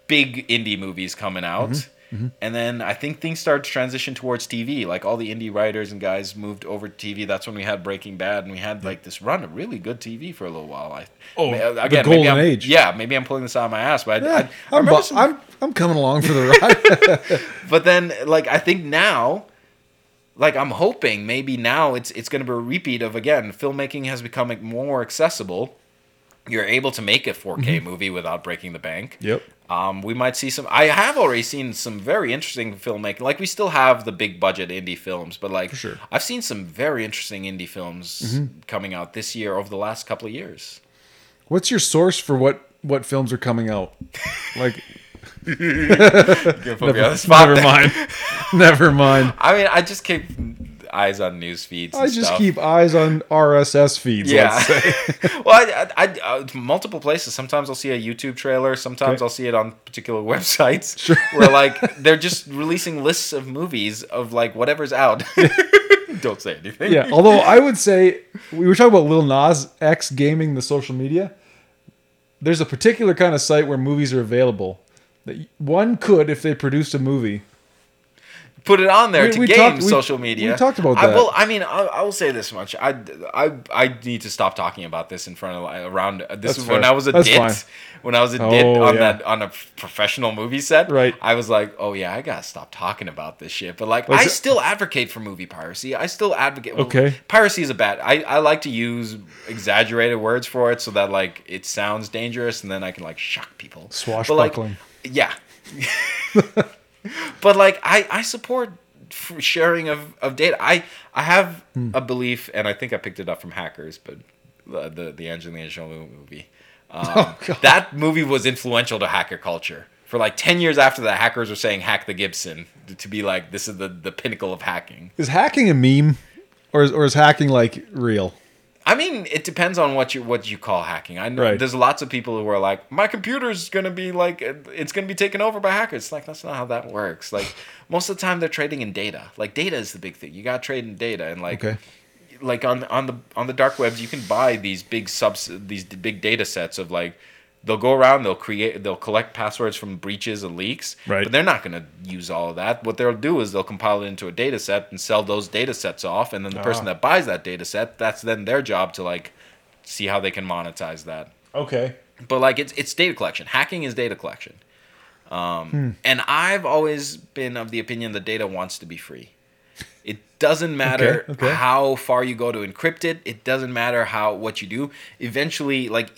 big indie movies coming out. Mm-hmm, And then I think things started to transition towards TV. Like all the indie writers and guys moved over to TV. That's when we had Breaking Bad, and we had like this run of really good TV for a little while. I, Oh, ma- the golden age. Yeah, maybe I'm pulling this out of my ass, but I, I, Yeah, I I'm, some- I'm I'm coming along for the ride. but then like I think now like I'm hoping maybe now it's it's going to be a repeat of again filmmaking has become more accessible. You're able to make a 4K Mm-hmm. movie without breaking the bank. yep. Um, we might see some. I have already seen some very interesting filmmaking. Like we still have the big budget indie films, but like sure. Mm-hmm. I've seen some very interesting indie films coming out this year over the last couple of years. What's your source for what what films are coming out? Like Never, never mind. never mind. I mean, I just keep eyes on news feeds. I just stuff. keep eyes on RSS feeds. Yeah. Well, I, I, I, uh, multiple places. Sometimes I'll see a YouTube trailer. Sometimes Okay. I'll see it on particular websites Sure. where like they're just releasing lists of movies of like whatever's out. Don't say anything. yeah. Although I would say we were talking about Lil Nas X gaming the social media. There's a particular kind of site where movies are available. That one could, if they produced a movie, Put it on there We- to we game talked- social media. we talked about I that. will. I mean, I, I will say this much. I, I, I need to stop talking about this in front of around. uh, This That's is when. I was a That's dit. fine. When I was a dit Oh, on yeah. that on a professional movie set, Right. I was like, oh yeah, I gotta stop talking about this shit. But like, Was I it- still advocate for movie piracy. I still advocate. well, Okay. piracy is a bad. I, I like to use exaggerated words for it so that like it sounds dangerous and then I can like shock people. But, like, swashbuckling. yeah. but like I I support sharing of, of data. I I have Hmm. a belief, and I think I picked it up from Hackers, but the the, the Angelina Jolie movie. Um, Oh, that movie was influential to hacker culture. For like ten years after that, hackers were saying "hack the Gibson" to- to be like this is the, the pinnacle of hacking. is hacking a meme, or is, or is hacking like real? I mean, it depends on what you what you call hacking. I know Right. there's lots of people who are like, my computer's gonna be like, it's gonna be taken over by hackers. It's like that's not how that works. Like most of the time, they're trading in data. Like data is the big thing. You got to trade in data, and like Okay. like on on the on the dark webs, you can buy these big subs these big data sets of like they'll go around they'll create they'll collect passwords from breaches and leaks Right. but they're not going to use all of that what they'll do is they'll compile it into a data set and sell those data sets off and then the person Ah. that buys that data set that's then their job to like see how they can monetize that Okay. but like it's it's data collection hacking is data collection um, Hmm. and i've always been of the opinion that data wants to be free it doesn't matter Okay, okay. how far you go to encrypt it it doesn't matter how what you do eventually like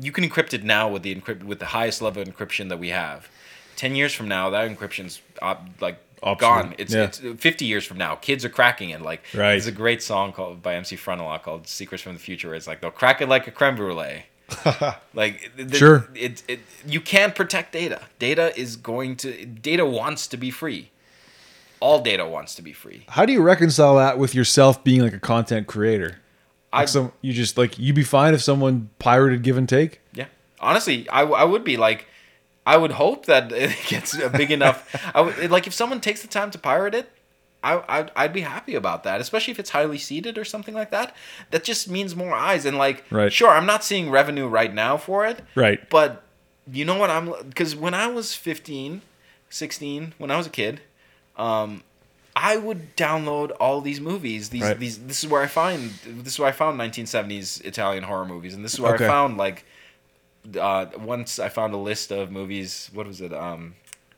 you can encrypt it now with the encrypt with the highest level of encryption that we have 10 years from now that encryption's op, like Obsolete, gone it's, yeah. it's 50 years from now kids are cracking it like Right. there's a great song called by mc frontalot called secrets from the future where it's like they'll crack it like a creme brulee like the, Sure. it, it you can't protect data. Data is going to data wants to be free. All data wants to be free. How do you reconcile that with yourself being like a content creator? I Like some, you just like you'd be fine if someone pirated give and take. yeah. Honestly, I, I would be like I would hope that it gets a big enough. I would, like if someone takes the time to pirate it, I I'd, I'd be happy about that, especially if it's highly seeded or something like that. That just means more eyes and like Right. sure, I'm not seeing revenue right now for it. Right. But you know what I'm because when I was 15, 16, when I was a kid, um, I would download all these movies. These Right. these this is where I find this is where I found 1970s Italian horror movies, and this is where Okay. I found like uh, once I found a list of movies. What was it? Um,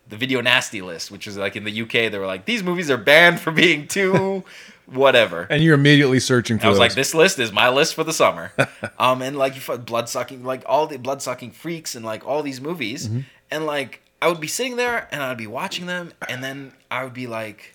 the Video Nasty list, which is like in the UK, they were like these movies are banned for being too whatever. And you're immediately searching for I was those. like, this list is my list for the summer. um, and like blood sucking, like all the blood sucking freaks, and like all these movies, Mm-hmm. and like I would be sitting there and I'd be watching them, and then I would be like,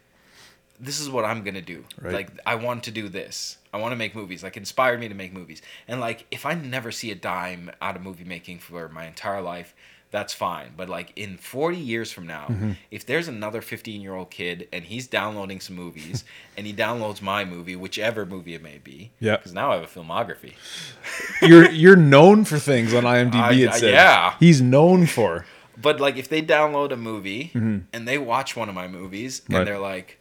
this is what I'm gonna do. Right. Like I want to do this. I want to make movies. Like inspired me to make movies. And like if I never see a dime out of movie making for my entire life. That's fine, but like in 40 years from now, Mm-hmm. if there's another 15 year old kid and he's downloading some movies and he downloads my movie, whichever movie it may be, Yeah. because now I have a filmography. you're you're known for things on IMDb. I- it I- says. yeah. He's known for. But like if they download a movie and they watch one of my movies and Mm-hmm. Right. they're like,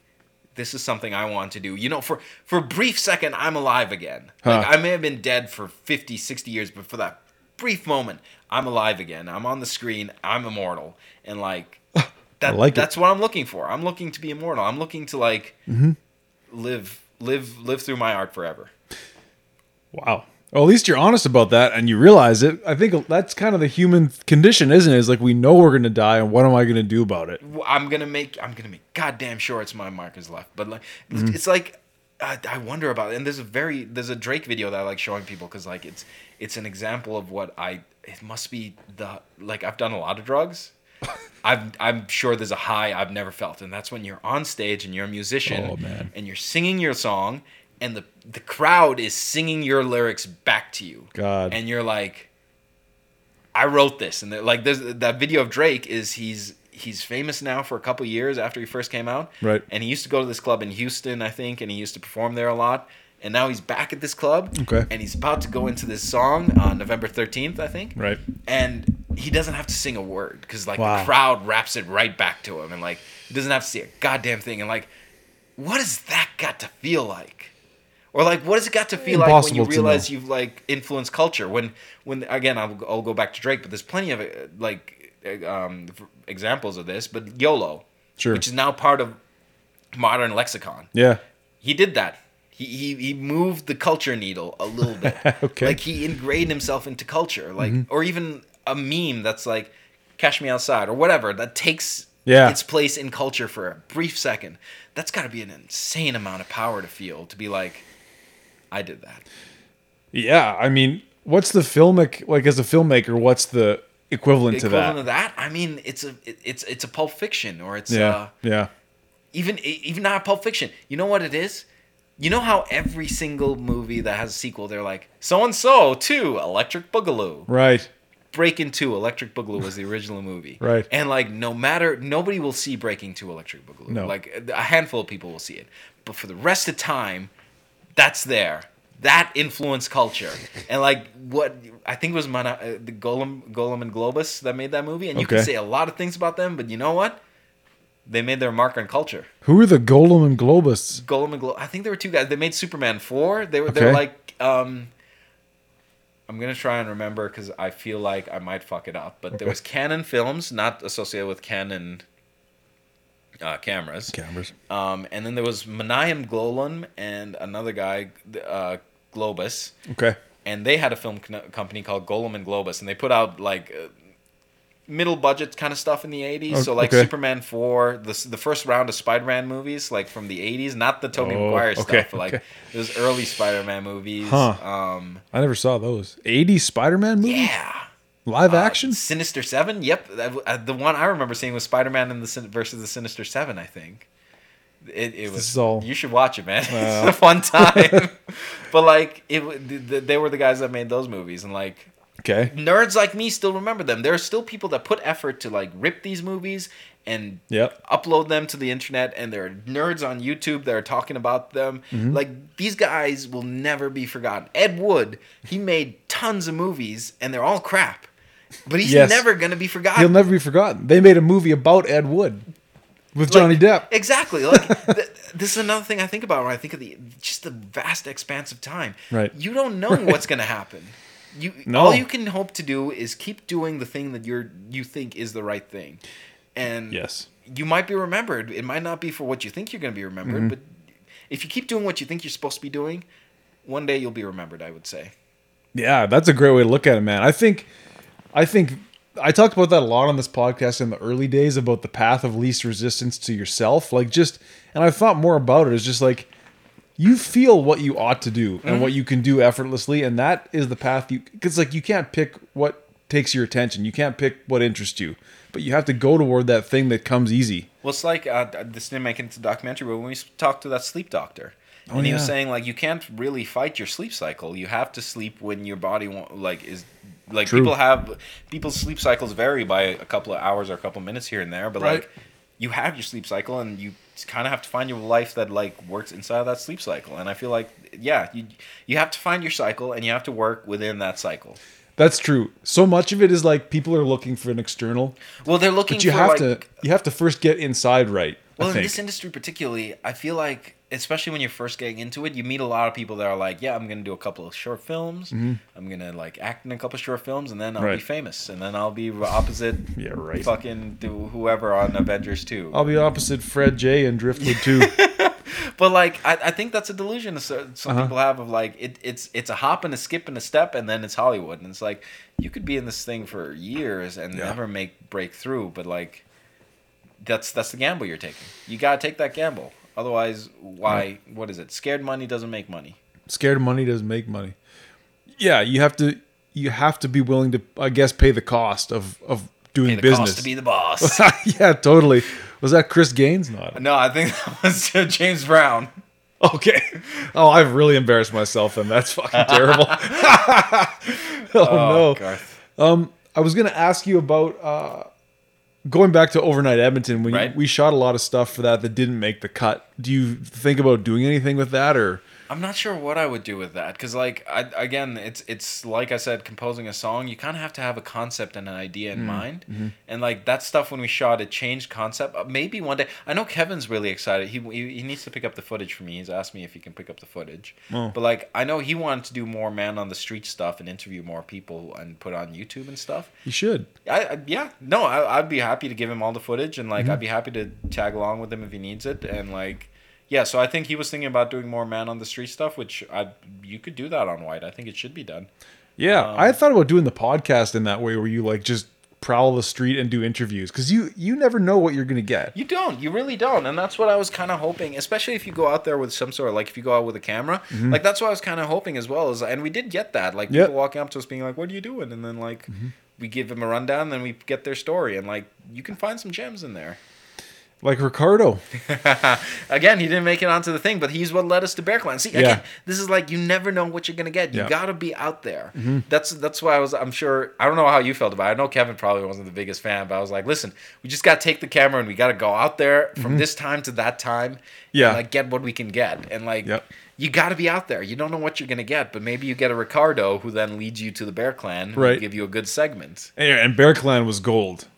"This is something I want to do," you know, for for a brief second, I'm alive again. Huh. Like I may have been dead for 50, 60 years, but for that brief moment, I'm alive again. I'm on the screen. I'm immortal, and like that. like it. that's what I'm looking for. I'm looking to be immortal. I'm looking to like Mm-hmm. live live live through my art forever. Wow. Well, at least you're honest about that and you realize it. I think that's kind of the human condition, isn't it? Is like we know we're gonna die, and what am I gonna do about it? I'm gonna make I'm gonna make goddamn sure it's my markers left. But like Mm-hmm. it's like I, I wonder about it. And there's a very there's a Drake video that I like showing people because like it's it's an example of what I it must be the like I've done a lot of drugs. I'm I'm sure there's a high I've never felt, and that's when you're on stage and you're a musician Oh, and you're singing your song, and the the crowd is singing your lyrics back to you. God. and you're like, I wrote this, and like there's that video of Drake is he's he's famous now for a couple years after he first came out, Right. And he used to go to this club in Houston, I think, and he used to perform there a lot. And now he's back at this club, Okay. And he's about to go into this song on November thirteenth, I think, Right. And he doesn't have to sing a word because like Wow. the crowd raps it right back to him, and like he doesn't have to say a goddamn thing. And like, what has that got to feel like? Or like, what has it got to feel like when you realize you've like influenced culture? When when again, I'll, I'll go back to Drake, but there's plenty of like um, examples of this. But YOLO, Sure. which is now part of modern lexicon, Yeah. he did that. He, he, he moved the culture needle a little bit. Okay. Mm-hmm. Like he ingrained himself into culture. Like or even a meme that's like "Cash Me Outside" or whatever that takes Yeah. its place in culture for a brief second. That's got to be an insane amount of power to feel to be like, I did that. Yeah. I mean, what's the filmic like as a filmmaker? What's the equivalent, to Equivalent that? of that, I mean, it's a it- it's it's a Pulp Fiction or it's Yeah. uh, yeah. even even not a Pulp Fiction. You know what it is? You know how every single movie that has a sequel, they're like so and so two Electric Boogaloo. Right. Breakin' Two, Electric Boogaloo was the original movie. Right. And like, no matter, nobody will see Breakin' Two, Electric Boogaloo. No. Like, a handful of people will see it, but for the rest of time, that's there. That influenced culture, and like what I think it was Mana, uh, the Golan, Golan and Globus that made that movie, and you Okay. can say a lot of things about them, but you know what? They made their mark on culture. Who are the Golan and Globus? Golan and Glo- I think there were two guys. They made Superman four. They were Okay. like um. I'm gonna try and remember because I feel like I might fuck it up. But there was Cannon Films, not associated with Canon uh, cameras. Cameras. Um, and then there was Menahem Golan and another guy, uh, Globus, Okay. and they had a film company called Golem and Globus, and they put out like uh, middle budget kind of stuff in the 80s. O- so like okay. Superman 4, the the first round of Spider-Man movies, like from the 80s, not the Tobey Oh, Maguire okay, stuff, but like okay. those early Spider-Man movies. Huh. Um, I never saw those. 80s Spider-Man movie? yeah. Live Uh, action? Sinister Seven. Yep, uh, the one I remember seeing was Spider Man and the Sin- versus the Sinister Seven. I think it, it was. all- You should watch it, man. Well. it's a fun time. but like, it w- th- th- they were the guys that made those movies, and like Okay. nerds like me still remember them. There are still people that put effort to like rip these movies and Yep. upload them to the internet and there are nerds on YouTube that are talking about them. Mm-hmm. Like these guys will never be forgotten. Ed Wood, he made tons of movies and they're all crap. But he's Yes. never gonna be forgotten. He'll never be forgotten. They made a movie about Ed Wood with Like, Johnny Depp. Exactly. Like th- this is another thing I think about when I think of the just the vast expanse of time. Right. You don't know what's gonna happen. You No. all you can hope to do is keep doing the thing that you're you think is the right thing. And Yes. you might be remembered. It might not be for what you think you're going to be remembered, Mm-hmm. but if you keep doing what you think you're supposed to be doing, one day you'll be remembered. I would say. Yeah, that's a great way to look at it, man. I think, I think I talked about that a lot on this podcast in the early days about the path of least resistance to yourself. Like just, and I've thought more about it. It's just like you feel what you ought to do and what you can do effortlessly, and that is the path you. Because like you can't pick what takes your attention. You can't pick what interests you, but you have to go toward that thing that comes easy. Well, it's like uh, this didn't make it into the documentary, but when we talked to that sleep doctor, Oh, and he was saying like you can't really fight your sleep cycle. You have to sleep when your body like is like True. people have people's sleep cycles vary by a couple of hours or a couple of minutes here and there, but Right. like you have your sleep cycle and you kind of have to find your life that like works inside of that sleep cycle. And I feel like yeah, you you have to find your cycle and you have to work within that cycle. That's true. So much of it is like people are looking for an external, Well, they're looking but you for have like to you have to first get inside right. Well, in this industry particularly, I feel like, especially when you're first getting into it, you meet a lot of people that are like, "Yeah, I'm gonna do a couple of short films. I'm gonna like act in a couple of short films, and then I'll be Mm-hmm. Famous, and then I'll be opposite, Yeah, right. fucking do whoever on Avengers 2. I'll be opposite Fred J and Driftwood too. But like, I, I think that's a delusion some Uh-huh. people have of like, it, it's it's a hop and a skip and a step, and then it's Hollywood, and it's like you could be in this thing for years and Yeah. never make break through, but like, that's that's the gamble you're taking. You gotta take that gamble. Otherwise, why? What is it? Scared money doesn't make money. Scared money doesn't make money. Yeah, you have to you have to be willing to I guess pay the cost of of doing business. cost to be the boss. yeah, totally. Was that Chris Gaines? Not. no, I think that was James Brown. Okay. Oh, I've really embarrassed myself, and that's fucking terrible. oh, no. Garth. Um, I was gonna ask you about uh, going back to overnight Edmonton. When you- we shot a lot of stuff for that that didn't make the cut. Do you think about doing anything with that, or I'm not sure what I would do with that because, like, I, again, it's it's like I said, composing a song. You kind of have to have a concept and an idea Mm-hmm. in mind, and like that stuff when we shot it changed concept. Uh, Maybe one day. I know Kevin's really excited. He, he he needs to pick up the footage for me. He's asked me if he can pick up the footage. Oh. But like, I know he wanted to do more man on the street stuff and interview more people and put on YouTube and stuff. He should? I, I yeah no I, I'd be happy to give him all the footage and Mm-hmm. like I'd be happy to tag along with him if he needs it and like yeah so I think he was thinking about doing more man on the street stuff which I you could do that on Whyte I think it should be done Yeah, Um, I thought about doing the podcast in that way, where you like just prowl the street and do interviews, because you you never know what you're gonna get. you don't you really don't and that's what I was kind of hoping especially if you go out there with some sort of like if you go out with a camera like that's what I was kind of hoping as well is and we did get that like Mm-hmm. Yep. Mm-hmm. people walking up to us being like what are you doing and then like we give them a rundown then we get their story and like you can find some gems in there Like Ricardo. again, he didn't make it onto the thing, but he's what led us to Bear Clan. See, Yeah. again, this is like you never know what you're gonna get. You Yeah. Mm-hmm. gotta be out there. That's that's why I was. I'm sure. I don't know how you felt about it. I know Kevin probably wasn't the biggest fan, but I was like, listen, we just gotta take the camera and we gotta go out there from this time to that time. Mm-hmm. Yeah. And, like get what we can get, and like. Yep. You got to be out there. You don't know what you're gonna get, but maybe you get a Ricardo who then leads you to the Bear Clan, who Right. give you a good segment. And, and Bear Clan was gold.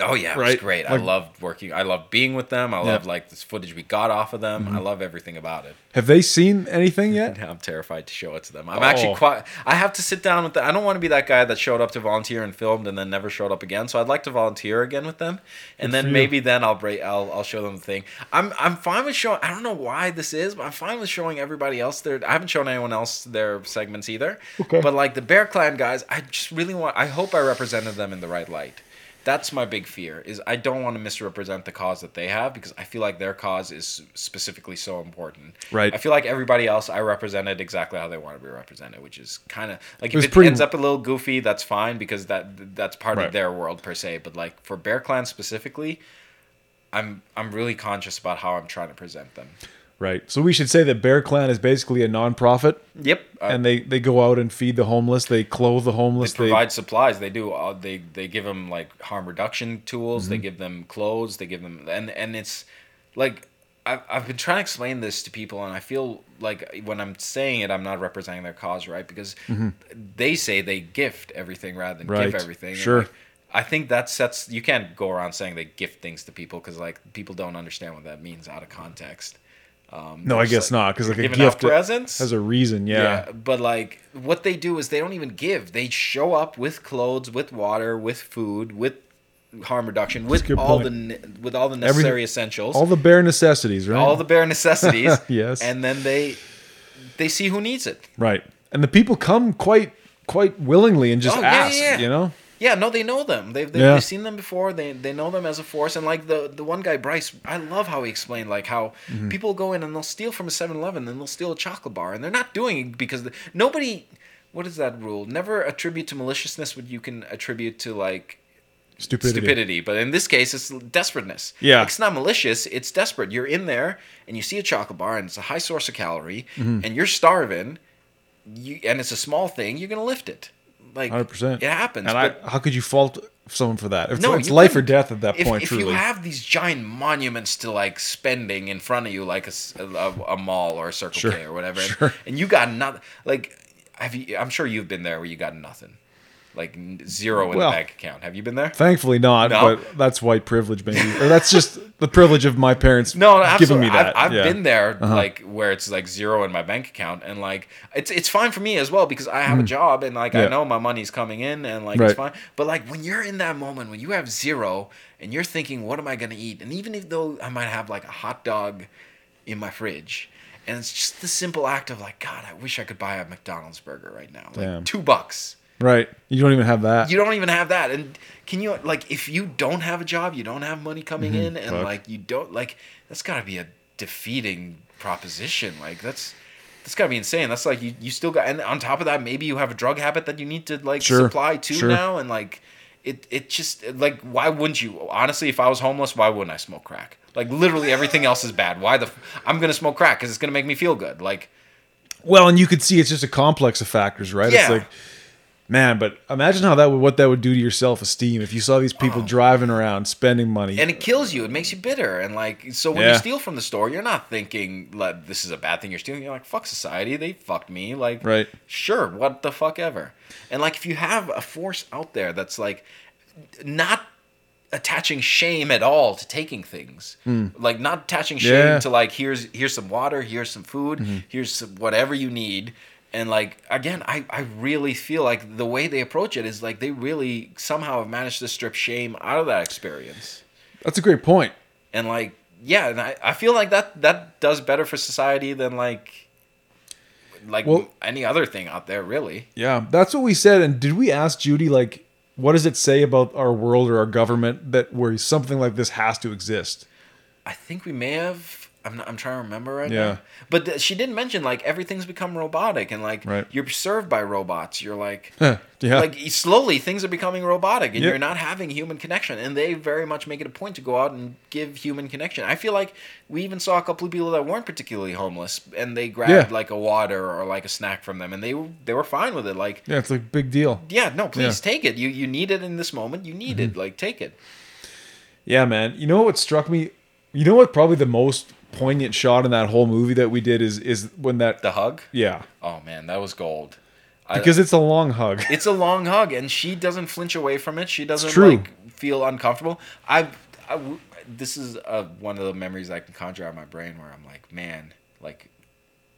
Oh yeah, it was great. I Like- loved working. I loved being with them. I Yeah. love like this footage we got off of them. Mm-hmm. I love everything about it. Have they seen anything yet? I'm terrified to show it to them. I'm Oh. actually quite. I have to sit down with. The, I don't want to be that guy that showed up to volunteer and filmed and then never showed up again. So I'd like to volunteer again with them, and Good then maybe then I'll break. I'll I'll show them the thing. I'm I'm fine with showing. I don't know why this is, but I'm fine with showing everybody else their. I haven't shown anyone else their segments either. Okay. But like the Bear Clan guys, I just really want. I hope I represented them in the right light. That's my big fear. Is I don't want to misrepresent the cause that they have because I feel like their cause is specifically so important. Right. I feel like everybody else I represented exactly how they want to be represented, which is kind of like was if it pretty- ends up a little goofy, that's fine because that that's part Right. of their world per se. But like for Bear Clan specifically, I'm I'm really conscious about how I'm trying to present them. Right. So we should say that Bear Clan is basically a nonprofit, Yep. Uh, and they they go out and feed the homeless. They clothe the homeless. they provide supplies. They do. Uh, they they give them like harm reduction tools. Mm-hmm. They give them clothes. They give them and and it's like I've I've been trying to explain this to people, and I feel like when I'm saying it, I'm not representing their cause right because they say they gift everything rather than Mm-hmm. Right. give everything. Sure. I think that sets you can't go around saying they gift things to people because like people don't understand what that means out of context. Um, no, I guess not, because like a gift presents has a reason. Yeah. but like what they do is they don't even give. They show up with clothes, with water, with food, with harm reduction, with all point. the with all the necessary essentials, All the bare necessities, right? all the bare necessities. Yes. and then they they see who needs it. right. And the people come quite quite willingly and just Oh, yeah, ask. yeah. You know. Yeah, no, they know them. They've, they've, Yeah. they've seen them before. They they know them as a force. And like the the one guy Bryce, I love how he explained like how Mm-hmm. people go in and they'll steal from a 7-Eleven and they'll steal a chocolate bar and they're not doing it because the, nobody. What is that rule? Never attribute to maliciousness what you can attribute to like Stupidity. stupidity. But in this case, it's desperateness. Yeah. Like, it's not malicious. It's desperate. You're in there and you see a chocolate bar and it's a high source of calorie Mm-hmm. and you're starving. You and it's a small thing. You're gonna lift it. Like 100%. It happens. And but I, how could you fault someone for that? It's, no, it's life or death at that if, point. If truly. you have these giant monuments to like spending in front of you, like a mall or a Circle Sure, K or whatever, and- sure. and, you got nothing, like, have you? I'm sure you've been there where you got nothing, like zero in Well, the bank account. Have you been there? Thankfully not, No? but that's white privilege, maybe. or that's just the privilege of my parents No, giving absolutely. me that. I've, I've yeah. Uh-huh. been there, like where it's like zero in my bank account, and like it's it's fine for me as well because I have a job and like Mm. Yeah. I know my money's coming in and like Right. it's fine. But like when you're in that moment when you have zero and you're thinking, what am I gonna eat? And even if though I might have like a hot dog in my fridge. And it's just the simple act of like, God, I wish I could buy a McDonald's burger right now. Like Damn. two bucks. Right. You don't even have that. You don't even have that. And can you like if you don't have a job, you don't have money coming mm-hmm. in, and Fuck. like you don't like that's got to be a defeating proposition. Like that's that's got to be insane. That's like you you still got, and on top of that, maybe you have a drug habit that you need to like Sure. supply to Sure. now, and like it it just like why wouldn't you? Honestly, if I was homeless, why wouldn't I smoke crack? Like literally everything else is bad. Why the f- I'm gonna smoke crack because it's gonna make me feel good. Like Well, and you could see it's just a complex of factors, right? Yeah. It's like, man, but imagine how that would what that would do to your self esteem if you saw these people driving around spending money. Oh. and it kills you. It makes you bitter. And like, so when Yeah. you steal from the store, you're not thinking like this is a bad thing you're stealing. You're like, fuck society. They fucked me. Like, Right. Sure. What the fuck ever. And like, if you have a force out there that's like not attaching shame at all to taking things, like not attaching shame. Yeah. Mm-hmm. to like here's here's some water, here's some food, here's some, whatever you need. And like again, I, I really feel like the way they approach it is like they really somehow have managed to strip shame out of that experience That's a great point. and like yeah and I, I feel like that that does better for society than like like Well- any other thing out there really Yeah, that's what we said. And did we ask Judy like, what does it say about our world or our government that where something like this has to exist? i think we may have i'm, not, I'm trying to remember right Yeah. now but th- she didn't mention like everything's become robotic and like Right. you're served by robots you're like yeah. like slowly things are becoming robotic and Yep. you're not having human connection and they very much make it a point to go out and give human connection i feel like we even saw a couple of people that weren't particularly homeless and they grabbed Yeah. like a water or like a snack from them and they were they were fine with it like yeah, it's like a big deal. yeah no please Yeah. Mm-hmm. take it you you need it in this moment you need it like take it Yeah, man. You know what struck me? You know what? Probably the most poignant shot in that whole movie that we did is is when that. the hug Yeah, oh man that was gold I- because it's a long hug. it's a long hug and she doesn't flinch away from it she doesn't like feel uncomfortable. I this is uh one of the memories I can conjure out of my brain where I'm like, man, like,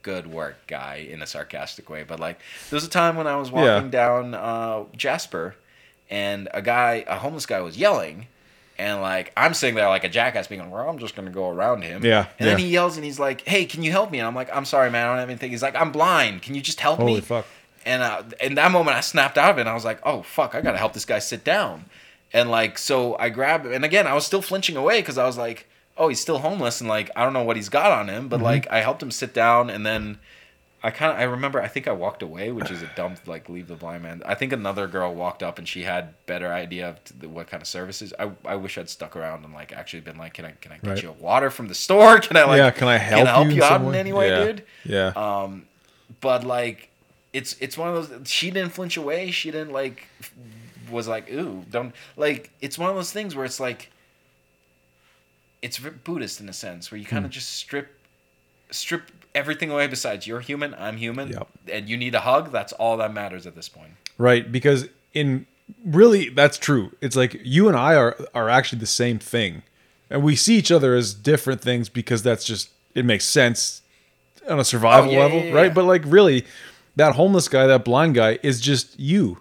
good work, guy, in a sarcastic way. But like, there was a time when I was walking Yeah. down uh, Jasper, and a guy, a homeless guy, was yelling. And like I'm sitting there like a jackass, being like, "Well, I'm just gonna go around him." Yeah, And then yeah. he yells and he's like, "Hey, can you help me?" And I'm like, "I'm sorry, man. I don't have anything." He's like, "I'm blind. Can you just help Holy me?" fuck. And uh, in that moment, I snapped out of it. and I was like, "Oh fuck, I gotta help this guy sit down." And like, so I grabbed him, and again, I was still flinching away because I was like, "Oh, he's still homeless," and like, I don't know what he's got on him, but Mm-hmm. like, I helped him sit down, and then I kind of I remember I think I walked away, which is a dumb like leave the blind man. I think another girl walked up and she had better idea of the, what kind of services. I, I wish I'd stuck around and like actually been like, can I can I get Right. you a water from the store? Can I like yeah, can I help help you, in out in any way, yeah. dude? Yeah. Um, but like, it's it's one of those. She didn't flinch away. She didn't like was like, ooh, don't like. It's one of those things where it's like, it's Buddhist in a sense, where you Hmm. kind of just strip strip everything away besides you're human, I'm human, Yep. and you need a hug. That's all that matters at this point. Right, because in really that's true. It's like you and I are are actually the same thing. And we see each other as different things because that's just it makes sense on a survival Oh, yeah, level, yeah, yeah, right? But like really that homeless guy, that blind guy is just you.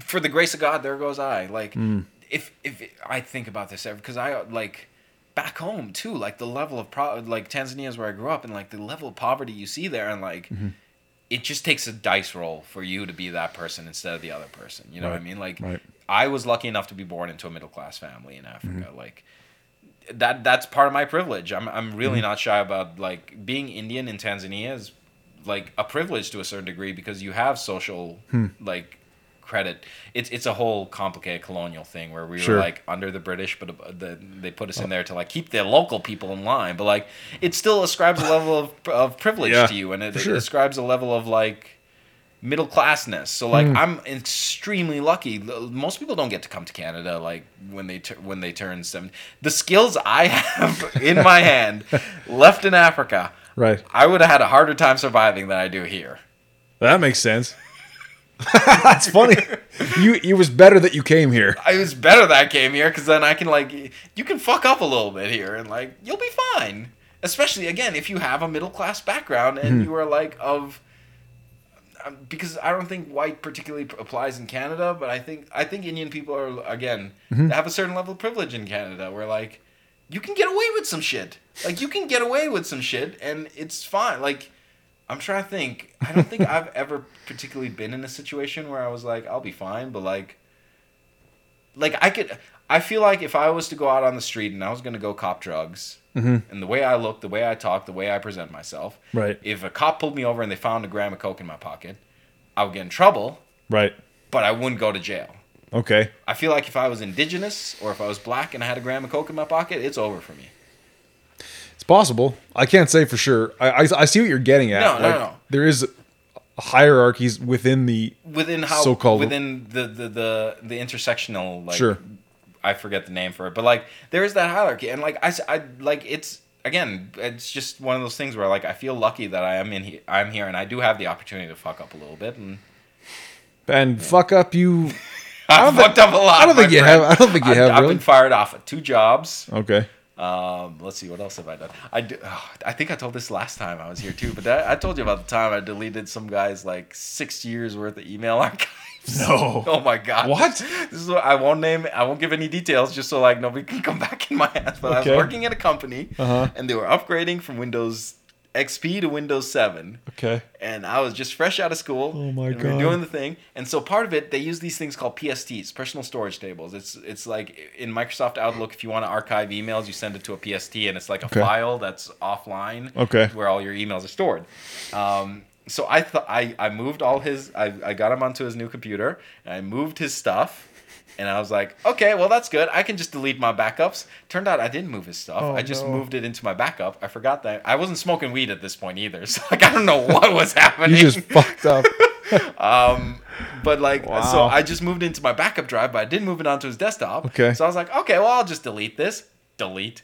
for the grace of God, there goes I. Like, Hmm. if if I think about this ever because I like back home too, like the level of pro, like Tanzania is where I grew up, and like the level of poverty you see there, and like. Mm-hmm. It just takes a dice roll for you to be that person instead of the other person. You know what I mean? Like, right. I was lucky enough to be born into a middle class family in Africa. Mm-hmm. Like, that that's part of my privilege. I'm I'm really Mm-hmm. not shy about like being Indian in Tanzania is like a privilege to a certain degree because you have social Hmm. like credit. It's it's a whole complicated colonial thing where we Sure. were like under the British, but uh, the, they put us in there to like keep the local people in line. But like it still ascribes a level of of privilege Yeah, to you, and it, for it ascribes a level of like middle classness. So like Hmm. I'm extremely lucky. Most people don't get to come to Canada like when they tur- when they turn seven. The skills I have in my hand left in Africa, Right. I would have had a harder time surviving than I do here. That makes sense. That's funny. You it was better that you came here. I was better that I came here because then I can like you can fuck up a little bit here and like you'll be fine. Especially again if you have a middle class background and you are like of um, because I don't think white particularly applies in Canada, but I think I think Indian people are again they have a certain level of privilege in Canada where like you can get away with some shit. Like you can get away with some shit and it's fine. Like I'm trying to think. I don't think I've ever particularly been in a situation where I was like, I'll be fine, but like, like I could. I feel like if I was to go out on the street and I was gonna go cop drugs, mm-hmm. and the way I look, the way I talk, the way I present myself, Right. if a cop pulled me over and they found a gram of coke in my pocket, I would get in trouble, Right. but I wouldn't go to jail. Okay. I feel like if I was indigenous or if I was black and I had a gram of coke in my pocket, it's over for me. Possible. I can't say for sure. I I, I see what you're getting at. No, no, Like, no. There is hierarchies within the within how So-called- within the the the, the intersectional like Sure. I forget the name for it, but like there is that hierarchy, and like I, I like it's again, it's just one of those things where like I feel lucky that I am in here, I'm here, and I do have the opportunity to fuck up a little bit, and and fuck up you. I don't fucked up a lot. I don't think you friend. have- I don't think you I've, have, I've really. been fired off at two jobs. Okay. Um, let's see, what else have I done? I do, oh, I think I told this last time I was here too, but that, I told you about the time I deleted some guy's like six years worth of email archives. No. Oh my god. What? This is what I won't name. I won't give any details, just so like nobody can come back in my ass. But I was working at a company, Uh-huh. and they were upgrading from Windows XP to Windows 7 Okay. and I was just fresh out of school. Oh my and We God. were doing the thing, and so part of it, they use these things called PSTs, personal storage tables. It's it's like in Microsoft Outlook, if you want to archive emails, you send it to a PST, and it's like a Okay. file that's offline. Okay. Where all your emails are stored. Um, so I thought I I moved all his I I got him onto his new computer, and I moved his stuff. And I was like, okay, well that's good. I can just delete my backups. Turned out I didn't move his stuff. Oh, I just no. moved it into my backup. I forgot that I wasn't smoking weed at this point either. So like I don't know what was happening. You just fucked up. um, but like so I just moved into my backup drive, but I didn't move it onto his desktop. Okay. So I was like, okay, well I'll just delete this. Delete.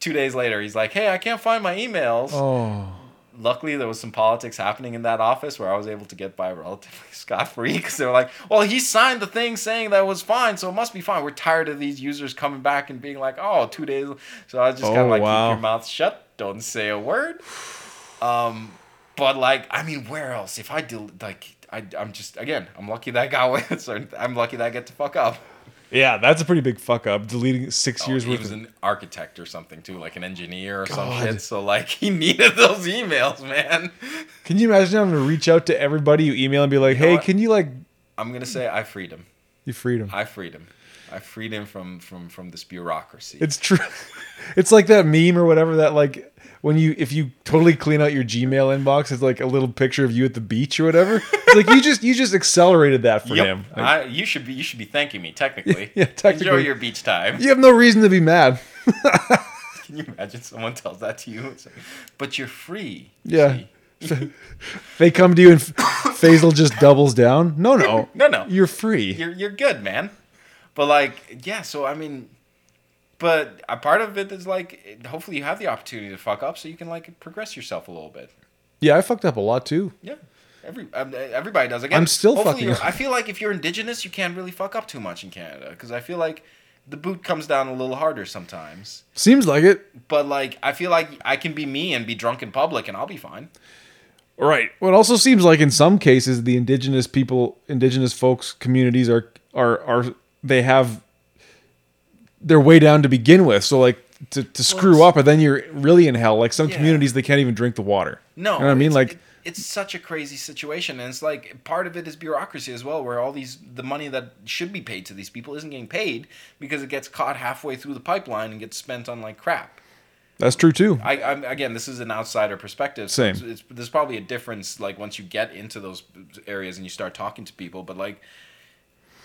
Two days later, he's like, hey, I can't find my emails. Oh. Luckily there was some politics happening in that office where I was able to get by relatively scot free because they were like, well, he signed the thing saying that was fine, so it must be fine. We're tired of these users coming back and being like, oh, two days. So I was just kind Oh, of like, wow. keep your mouth shut, don't say a word. Um, but like, I mean, where else? If I do, like, I, I'm just again, I'm lucky that I got away. certain- I'm lucky that I get to fuck up. Yeah, that's a pretty big fuck up. Deleting six Oh, years he worth was of. an architect or something too, like an engineer or some shit. So like, he needed those emails, man. Can you imagine having to reach out to everybody you email and be like, know "Hey, can you like I'm gonna say I freed him. you freed him?" I freed him. I freed him from from from this bureaucracy. It's true. It's like that meme or whatever that like when you if you totally clean out your Gmail inbox, it's like a little picture of you at the beach or whatever. It's like you just you just accelerated that for Yep. him. Like, I, you should be you should be thanking me technically. Yeah, technically. Enjoy your beach time. you have no reason to be mad. Can you imagine someone tells that to you? Like, but you're free. you Yeah. they come to you and Faizel just doubles down. No, no, No, no. You're free. You're you're good, man. But like, yeah. So I mean, but a part of it is like, hopefully you have the opportunity to fuck up, so you can like progress yourself a little bit. yeah, I fucked up a lot too. Yeah. Every um, everybody does. Again, I'm still fucking up. I feel like if you're indigenous, you can't really fuck up too much in Canada because I feel like the boot comes down a little harder sometimes. Seems like it. But like, I feel like I can be me and be drunk in public, and I'll be fine. Right. Well, it also seems like in some cases the indigenous people, indigenous folks communities are are are they have they're way down to begin with. So like to, to screw it's- up, and then you're really in hell. Like some Yeah. communities, they can't even drink the water. No, you know what I mean. Like it- it's such a crazy situation, and it's like part of it is bureaucracy as well, where all these the money that should be paid to these people isn't getting paid because it gets caught halfway through the pipeline and gets spent on like crap. that's true too. I, I'm again, this is an outsider perspective. So Same. It's, it's, there's probably a difference, like once you get into those areas and you start talking to people. But like,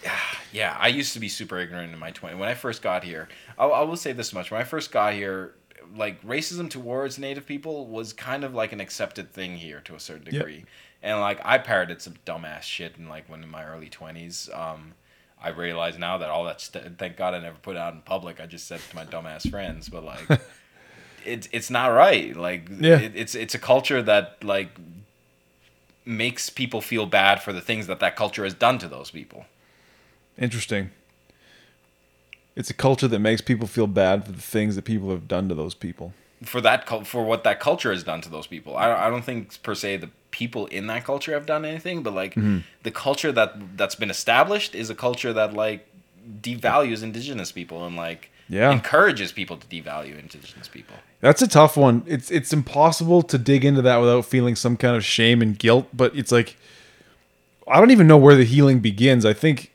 yeah, I used to be super ignorant in my 20s. When I first got here, I, I will say this much: when I first got here, like racism towards Native people was kind of like an accepted thing here to a certain degree. And like I parroted some dumbass shit in like when in my early 20s. Um, I realize now that all that st- thank God I never put it out in public. I just said it to my dumbass friends, but like it's it's not right. Like Yeah. it, it's it's a culture that like makes people feel bad for the things that that culture has done to those people. Interesting. It's a culture that makes people feel bad for the things that people have done to those people. For that for what that culture has done to those people. I don't, I don't think per se the people in that culture have done anything, but like Mm-hmm. the culture that that's been established is a culture that like devalues indigenous people and like Yeah. encourages people to devalue indigenous people. That's a tough one. It's it's impossible to dig into that without feeling some kind of shame and guilt. But it's like I don't even know where the healing begins. I think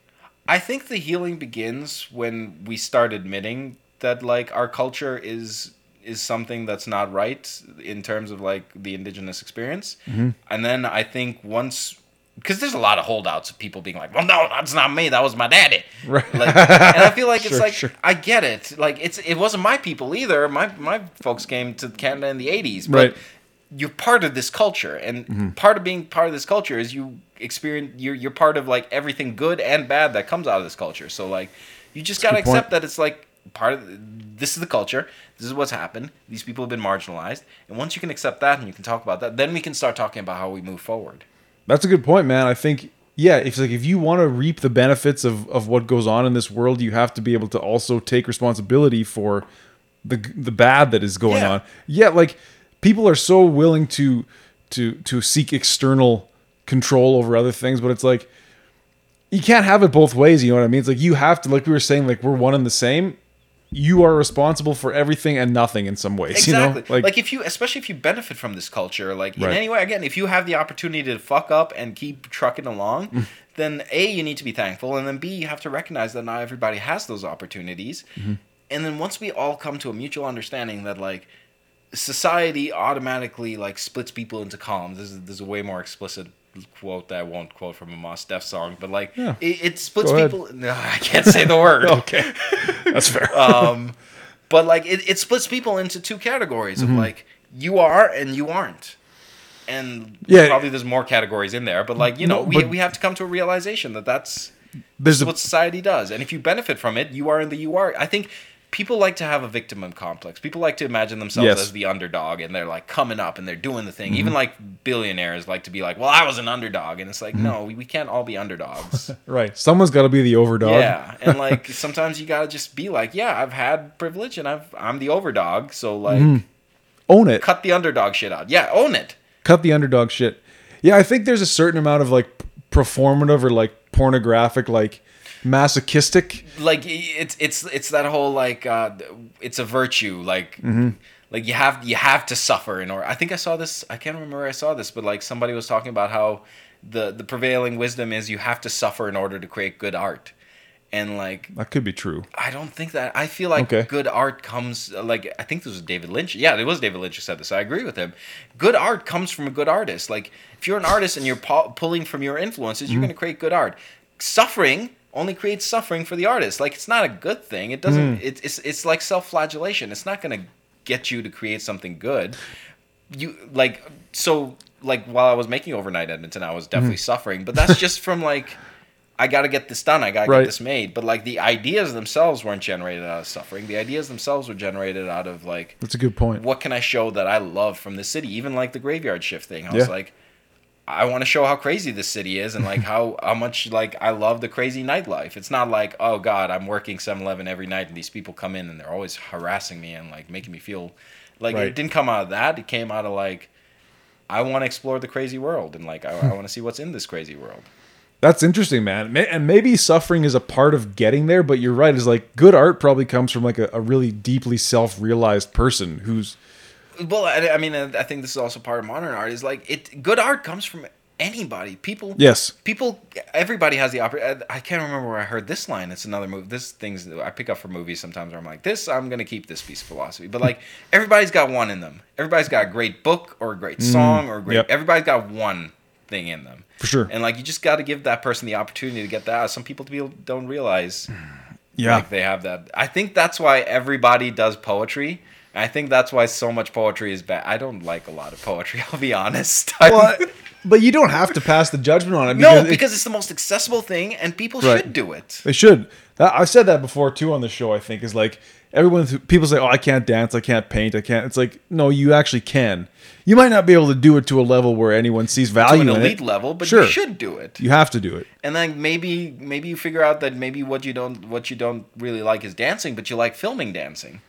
I think the healing begins when we start admitting that like our culture is is something that's not right in terms of like the indigenous experience. Mm-hmm. And then I think once because there's a lot of holdouts of people being like, "Well, no, that's not me. That was my daddy." Right. Like, and I feel like it's Sure, like sure. I get it. Like it's it wasn't my people either. My my folks came to Canada in the '80s, but Right. Mm-hmm. you're part of this culture, and part of being part of this culture is you experience. You're you're part of like everything good and bad that comes out of this culture. So like, you just gotta good point. accept that it's like part of this is the culture. This is what's happened. These people have been marginalized, and once you can accept that and you can talk about that, then we can start talking about how we move forward. that's a good point, man. I think yeah, if like if you want to reap the benefits of of what goes on in this world, you have to be able to also take responsibility for the the bad that is going Yeah. on. Yeah, like people are so willing to to to seek external control over other things, but it's like you can't have it both ways. You know what I mean? It's like you have to, like we were saying, like we're one and the same. You are responsible for everything and nothing in some ways. Exactly. You know? Like, if you, especially if you benefit from this culture, like in any way, again, if you have the opportunity to fuck up and keep trucking along, Mm. then A, you need to be thankful. And then B, you have to recognize that not everybody has those opportunities. Mm-hmm. And then once we all come to a mutual understanding that, like, society automatically, like, splits people into columns. This is, this is a way more explicit quote that I won't quote from a Mos Def song, but, like, Yeah. it, it splits people. No, I can't say the word. okay, that's fair. um, but like it, it splits people into two categories Mm-hmm. of like you are and you aren't and Yeah. probably there's more categories in there but like you know No, we, we have to come to a realization that that's There's a what society does and if you benefit from it you are in the you are i think people like to have a victim complex. People like to imagine themselves Yes. as the underdog, and they're like coming up and they're doing the thing. Mm-hmm. Even like billionaires like to be like, "Well, I was an underdog," and it's like, Mm-hmm. no, we, we can't all be underdogs. Right. Someone's got to be the overdog. yeah, and like sometimes you gotta just be like, "Yeah, I've had privilege, and I've I'm the overdog, so like Mm-hmm. Own it. cut the underdog shit out. Yeah, own it." cut the underdog shit. Yeah, I think there's a certain amount of like performative or like pornographic, like masochistic. like it's it's it's that whole like uh it's a virtue like Mm-hmm. like you have you have to suffer in order i think i saw this i can't remember where i saw this but like somebody was talking about how the the prevailing wisdom is you have to suffer in order to create good art and like That could be true. I don't think that. I feel like Okay. good art comes like I think this was David Lynch. Yeah, it was David Lynch who said this. I agree with him. Good art comes from a good artist. Like if you're an artist and you're pu- pulling from your influences, Mm-hmm. you're going to create good art. Suffering only creates suffering for the artist. Like it's not a good thing. It doesn't. Mm. It's it's it's like self-flagellation. It's not going to get you to create something good. You like so like while I was making overnight Edmonton, I was definitely suffering, but that's just from like. I got to get this done. I got to Right. get this made. But like the ideas themselves weren't generated out of suffering. The ideas themselves were generated out of like, That's a good point. what can I show that I love from the city? Even like the graveyard shift thing. I was like, I want to show how crazy this city is and like how how much like I love the crazy nightlife. It's not like oh god, I'm working 7-Eleven every night and these people come in and they're always harassing me and like making me feel like Right. it didn't come out of that. It came out of like I want to explore the crazy world and like I, I want to see what's in this crazy world. That's interesting, man. And maybe suffering is a part of getting there, but you're right. Is like good art probably comes from like a, a really deeply self-realized person who's Well, I, I mean, I think this is also part of modern art. Is like it. Good art comes from anybody. People. yes, People. Everybody has the opportunity. Uh, I can't remember where I heard this line. It's another movie. This things I pick up for movies sometimes. Where I'm like, this. I'm gonna keep this piece of philosophy. But like, everybody's got one in them. Everybody's got a great book or a great mm-hmm. song or a great. Yep. Everybody's got one thing in them. for sure. And like, you just got to give that person the opportunity to get that. out. Some people people don't realize. yeah, Like they have that. I think that's why everybody does poetry. I think that's why so much poetry is bad. I don't like a lot of poetry. I'll be honest. well, but you don't have to pass the judgment on it. no, it- because it's the most accessible thing, and people Right. should do it. They should. That, I said that before too on the show. I think is like everyone. People say, "Oh, I can't dance. I can't paint. I can't." It's like no, you actually can. You might not be able to do it to a level where anyone sees To value an in elite it. level, but Sure. you should do it. You have to do it. And then maybe maybe you figure out that maybe what you don't what you don't really like is dancing, but you like filming dancing.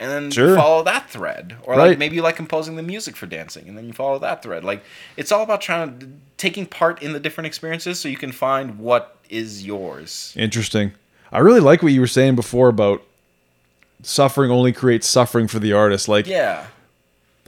And then Sure. follow that thread. Or Right. like maybe you like composing the music for dancing and then you follow that thread. Like it's all about trying to taking part in the different experiences so you can find what is yours. Interesting. I really like what you were saying before about suffering only creates suffering for the artist. Like Yeah.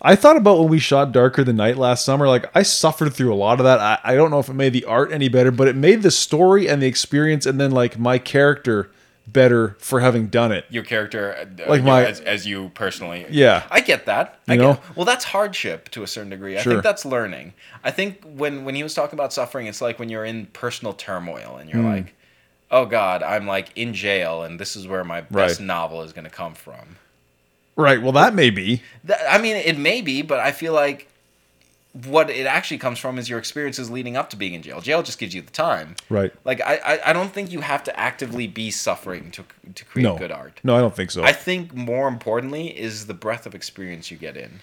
I thought about when we shot Darker Than Night last summer. Like I suffered through a lot of that. I, I don't know if it made the art any better, but it made the story and the experience, and then like my character better for having done it. Your character, uh, Like my- as, as you personally. Yeah. I get that. I You get, know? well, that's hardship to a certain degree. I Sure. think that's learning. I think when when he was talking about suffering, it's like when you're in personal turmoil and you're Hmm. like, "Oh God, I'm like in jail, and this is where my best novel is going to come from." Right. Well, that may be. I mean, it may be, but I feel like what it actually comes from is your experiences leading up to being in jail. Jail just gives you the time. Right. Like I, I, I don't think you have to actively be suffering to to create No. good art. No, I don't think so. I think more importantly is the breadth of experience you get in.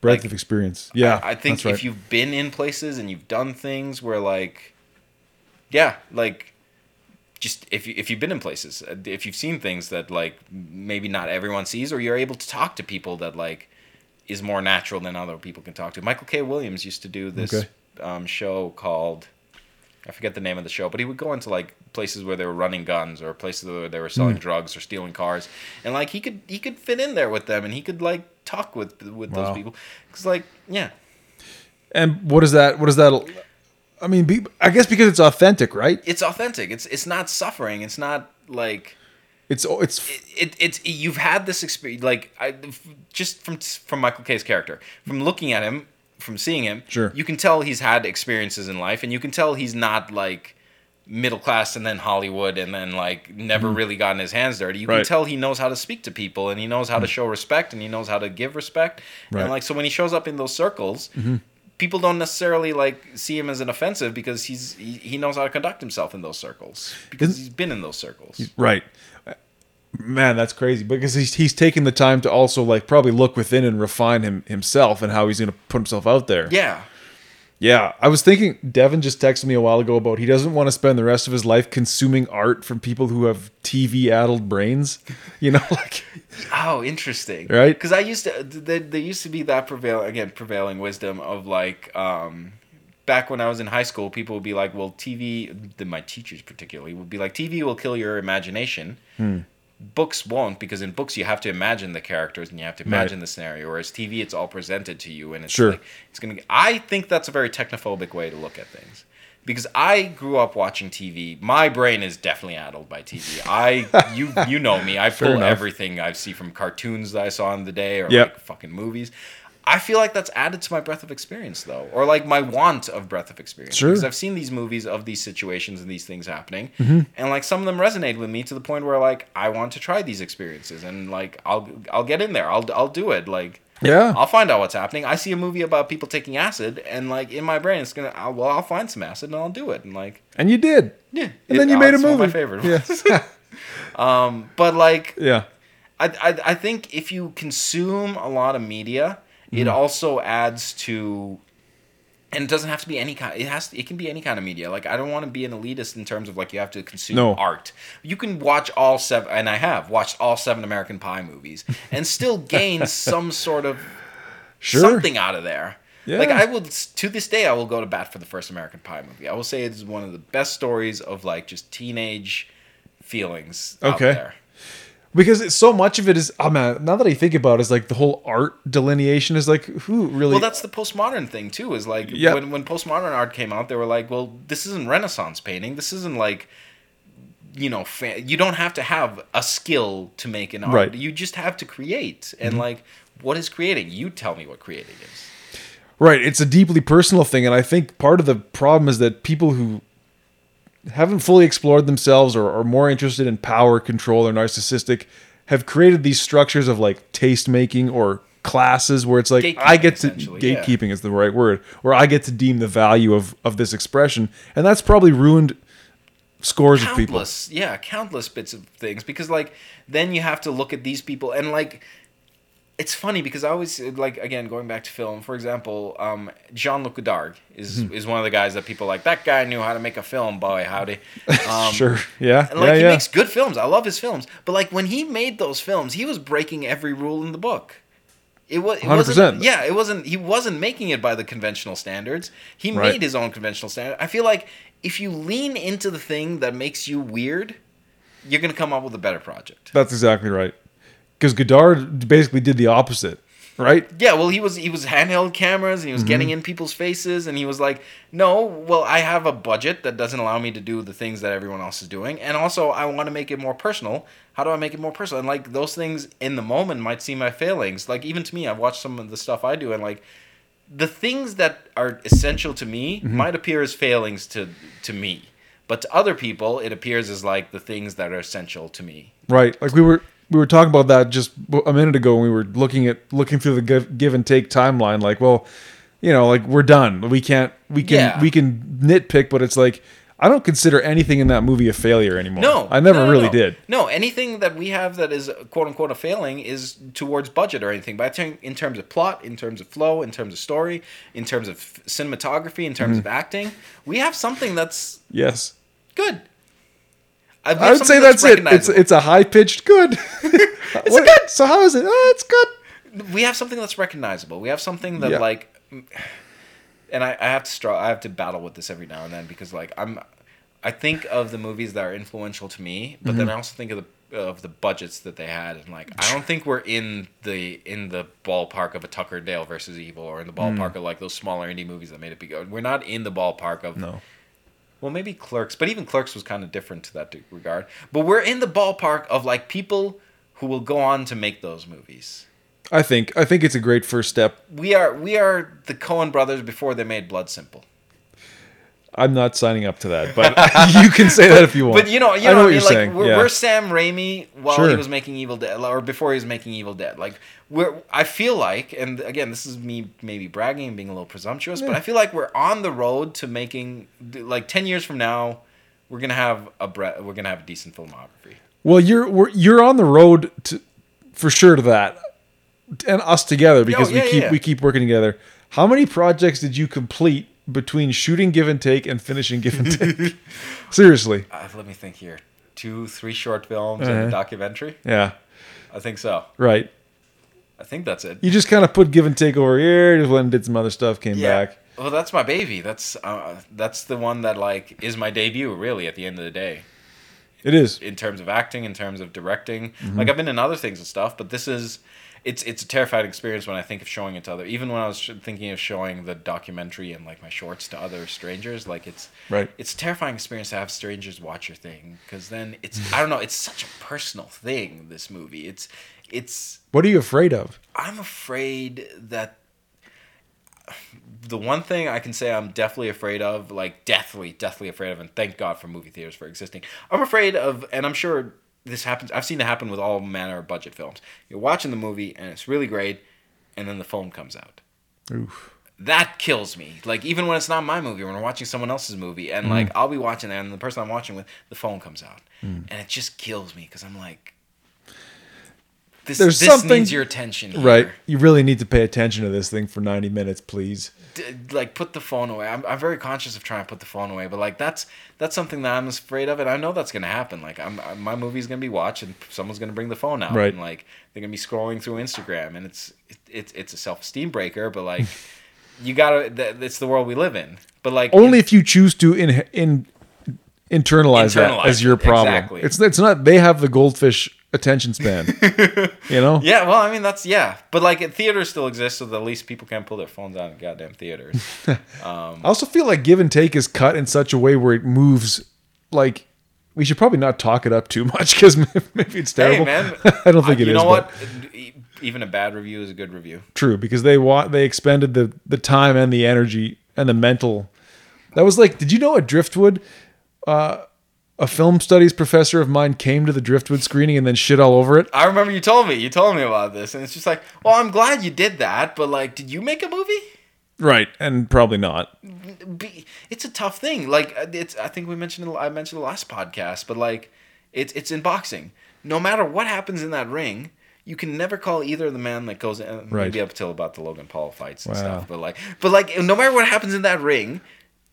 Breadth like, of experience. Yeah. I, I think right. if you've been in places and you've done things where like, yeah, like, just if you if you've been in places, if you've seen things that like maybe not everyone sees, or you're able to talk to people that like is more natural than other people can talk to. Michael K. Williams used to do this Okay. um, show called. I forget the name of the show, but he would go into like places where they were running guns or places where they were selling drugs or stealing cars, and like he could he could fit in there with them, and he could like talk with with Wow. those people, because like yeah, And what is that? What is that? I mean, be, I guess because it's authentic, right? it's authentic. It's it's not suffering. It's not like It's it's it, it it's you've had this experience. Like I just from from Michael K's character, from looking at him, from seeing him, Sure. you can tell he's had experiences in life, and you can tell he's not like middle class and then Hollywood and then like never really gotten his hands dirty. You Mm-hmm. Right. can tell he knows how to speak to people and he knows how to show respect and he knows how to give respect. Right. And like so when he shows up in those circles, people don't necessarily like see him as an offensive because he's he, he knows how to conduct himself in those circles because Isn't- he's been in those circles. right. Man, that's crazy because he's he's taking the time to also like probably look within and refine him himself and how he's going to put himself out there. Yeah. Yeah, I was thinking. Devin just texted me a while ago about he doesn't want to spend the rest of his life consuming art from people who have TV-addled brains. You know, like Oh, interesting. Right? Because I used to, there, there used to be that prevail again prevailing wisdom of like, um, back when I was in high school, people would be like, well, TV. The, my teachers particularly would be like, TV will kill your imagination. Hmm. Books won't because in books you have to imagine the characters and you have to imagine the scenario. Whereas TV, it's all presented to you and it's Sure. like it's gonna. I think that's a very technophobic way to look at things. Because I grew up watching TV, my brain is definitely addled by TV. I, you, you know me. I pull everything I see from cartoons that I saw in the day, or Yep. like fucking movies. I feel like that's added to my breadth of experience, though, or like my want of breadth of experience. Sure. Because I've seen these movies of these situations and these things happening, Mm-hmm. and like some of them resonate with me to the point where like I want to try these experiences, and like I'll I'll get in there. I'll I'll do it. Like yeah, I'll find out what's happening. I see a movie about people taking acid, and like in my brain, it's gonna. I'll, well, I'll find some acid and I'll do it, and like and you did, yeah. and then you oh, made a movie. of my favorite. ones. Yeah, Um, but like yeah, I, I, I think if you consume a lot of media, it Mm-hmm. also adds to, and it doesn't have to be any kind. It has. To, it can be any kind of media. Like I don't want to be an elitist in terms of like you have to consume No. art. You can watch all seven, and I have watched all seven American Pie movies, and still gain some sort of sure. something out of there. Yeah. Like I will to this day I will go to bat for the first American Pie movie. I will say it is one of the best stories of like just teenage feelings out Okay. there. Because it's so much of it is. Oh man, now that I think about it, is like the whole art delineation is like who really. Well, that's the postmodern thing too. Is like Yeah. when when postmodern art came out, they were like, well, this isn't Renaissance painting. This isn't like, you know, fa- you don't have to have a skill to make an art. Right. Mm-hmm. You just have to create. And like, what is creating? You tell me what creating is. Right. It's a deeply personal thing. And I think part of the problem is that people who haven't fully explored themselves or are more interested in power, control, or narcissistic have created these structures of like taste making or classes where it's like I get to essentially, yeah. gatekeeping is the right word, where I get to deem the value of of this expression. And that's probably ruined scores of people. yeah countless bits of things because like then you have to look at these people and like it's funny because I always like again going back to film. For example, um, Jean-Luc Godard is Hmm. is one of the guys that people like. That guy knew how to make a film. Boy, howdy. Um, sure. Yeah. And like yeah, he yeah. makes good films. I love his films. But like when he made those films, he was breaking every rule in the book. It was it 100%. wasn't yeah, it wasn't he wasn't making it by the conventional standards. He Right. made his own conventional standard. I feel like if you lean into the thing that makes you weird, you're going to come up with a better project. That's exactly right. Because Godard basically did the opposite, right? Yeah, well, he was he was handheld cameras and he was Mm-hmm. getting in people's faces and he was like, "No, well, I have a budget that doesn't allow me to do the things that everyone else is doing, and also I want to make it more personal. How do I make it more personal?" And like those things in the moment might seem my failings. Like even to me, I've watched some of the stuff I do and like the things that are essential to me Mm-hmm. might appear as failings to to me. But to other people, it appears as like the things that are essential to me. Right. Like we were we were talking about that just a minute ago when we were looking at looking through the give, give and take timeline. Like, well, you know, like we're done. We can't. We can. Yeah. We can nitpick, but it's like I don't consider anything in that movie a failure anymore. No, I never no, no, really no. did. No, anything that we have that is quote unquote a failing is towards budget or anything. But I think in terms of plot, in terms of flow, in terms of story, in terms of cinematography, in terms Mm-hmm. of acting, we have something that's Yes, good. I would say something that's, it. It's it's a high pitched good. it's good. So how is it? Oh, it's good. we have something that's recognizable. We have something that Yeah. like, and I, I have to straw. I have to battle with this every now and then because like I'm, I think of the movies that are influential to me, but Mm-hmm. then I also think of the of the budgets that they had, and like I don't think we're in the in the ballpark of a Tucker Dale versus Evil, or in the Mm. ballpark of like those smaller indie movies that made it big. We're not in the ballpark of No. Well, maybe Clerks, but even Clerks was kind of different to that regard. But we're in the ballpark of like people who will go on to make those movies. I think I think it's a great first step. We are we are the Coen brothers before they made Blood Simple. I'm not signing up to that, but you can say that if you want. But you know, you I know, know what what you're? Like saying. we're, yeah. we're Sam Raimi while he was making Evil Dead, or before he was making Evil Dead. Like we're, I feel like, and again, this is me maybe bragging and being a little presumptuous, but I feel like we're on the road to making like ten years from now, we're gonna have a bre- we're gonna have a decent filmography. Well, you're we're, you're on the road to for sure to that, and us together because yeah, we keep yeah. we keep working together. How many projects did you complete between shooting Give and Take and finishing Give and Take? Seriously, Uh, let me think here. Two, three short films and Uh-huh. a documentary. yeah, I think so. right. I think that's it. You just kind of put Give and Take over here, just went and did some other stuff, came back. Well, that's my baby. That's uh, that's the one that like is my debut. Really, at the end of the day, It is. in terms of acting, in terms of directing. Mm-hmm. Like I've been in other things and stuff, but this is. It's, it's a terrifying experience when I think of showing it to other. Even when I was sh- thinking of showing the documentary and like my shorts to other strangers, like it's Right. It's a terrifying experience to have strangers watch your thing because then it's I don't know. It's such a personal thing. This movie. It's it's What are you afraid of? I'm afraid that the one thing I can say I'm definitely afraid of, like deathly, deathly afraid of, and thank God for movie theaters for existing. I'm afraid of, and I'm sure this happens. I've seen it happen with all manner of budget films. You're watching the movie and it's really great, and then the phone comes out. Oof. That kills me. Like even when it's not my movie, when I'm watching someone else's movie, and like mm. I'll be watching that, and the person I'm watching with, the phone comes out, mm. and it just kills me because I'm like, this, There's this something- needs your attention, here. Right. You really need to pay attention to this thing for 90 minutes, please. D- like put the phone away. I'm, I'm very conscious of trying to put the phone away, but like that's that's something that I'm afraid of, and I know that's gonna happen. Like I'm, I, my movie's gonna be watched, and someone's gonna bring the phone out, Right. and like they're gonna be scrolling through Instagram, and it's it, it's it's a self esteem breaker, but like you gotta, th- it's the world we live in. But like Only if you choose to in, in internalize, that as your problem. exactly. It's it's not they have the goldfish attention span. you know? Yeah, well, I mean that's yeah, but like theaters still exist, so at least people can't pull their phones out in goddamn theaters. I also feel like give and take is cut in such a way where it moves like we should probably not talk it up too much because maybe it's terrible. Hey man, I don't think it you is. know but- what? Even a bad review is a good review. True, because they want they expended the the time and the energy and the mental. That was like, did you know at Driftwood, uh, a film studies professor of mine came to the Driftwood screening and then shit all over it? I remember you told me. You told me about this, and it's just like, well, I'm glad you did that, but like, did you make a movie? Right, and probably not. It's a tough thing. Like, uh, it's. I think we mentioned. it- I mentioned the last podcast, but like, it's it's in boxing. No matter what happens in that ring, you can never call either of the man that goes in. Right. Maybe up till about the Logan Paul fights and Wow. stuff, but like, but like, no matter what happens in that ring,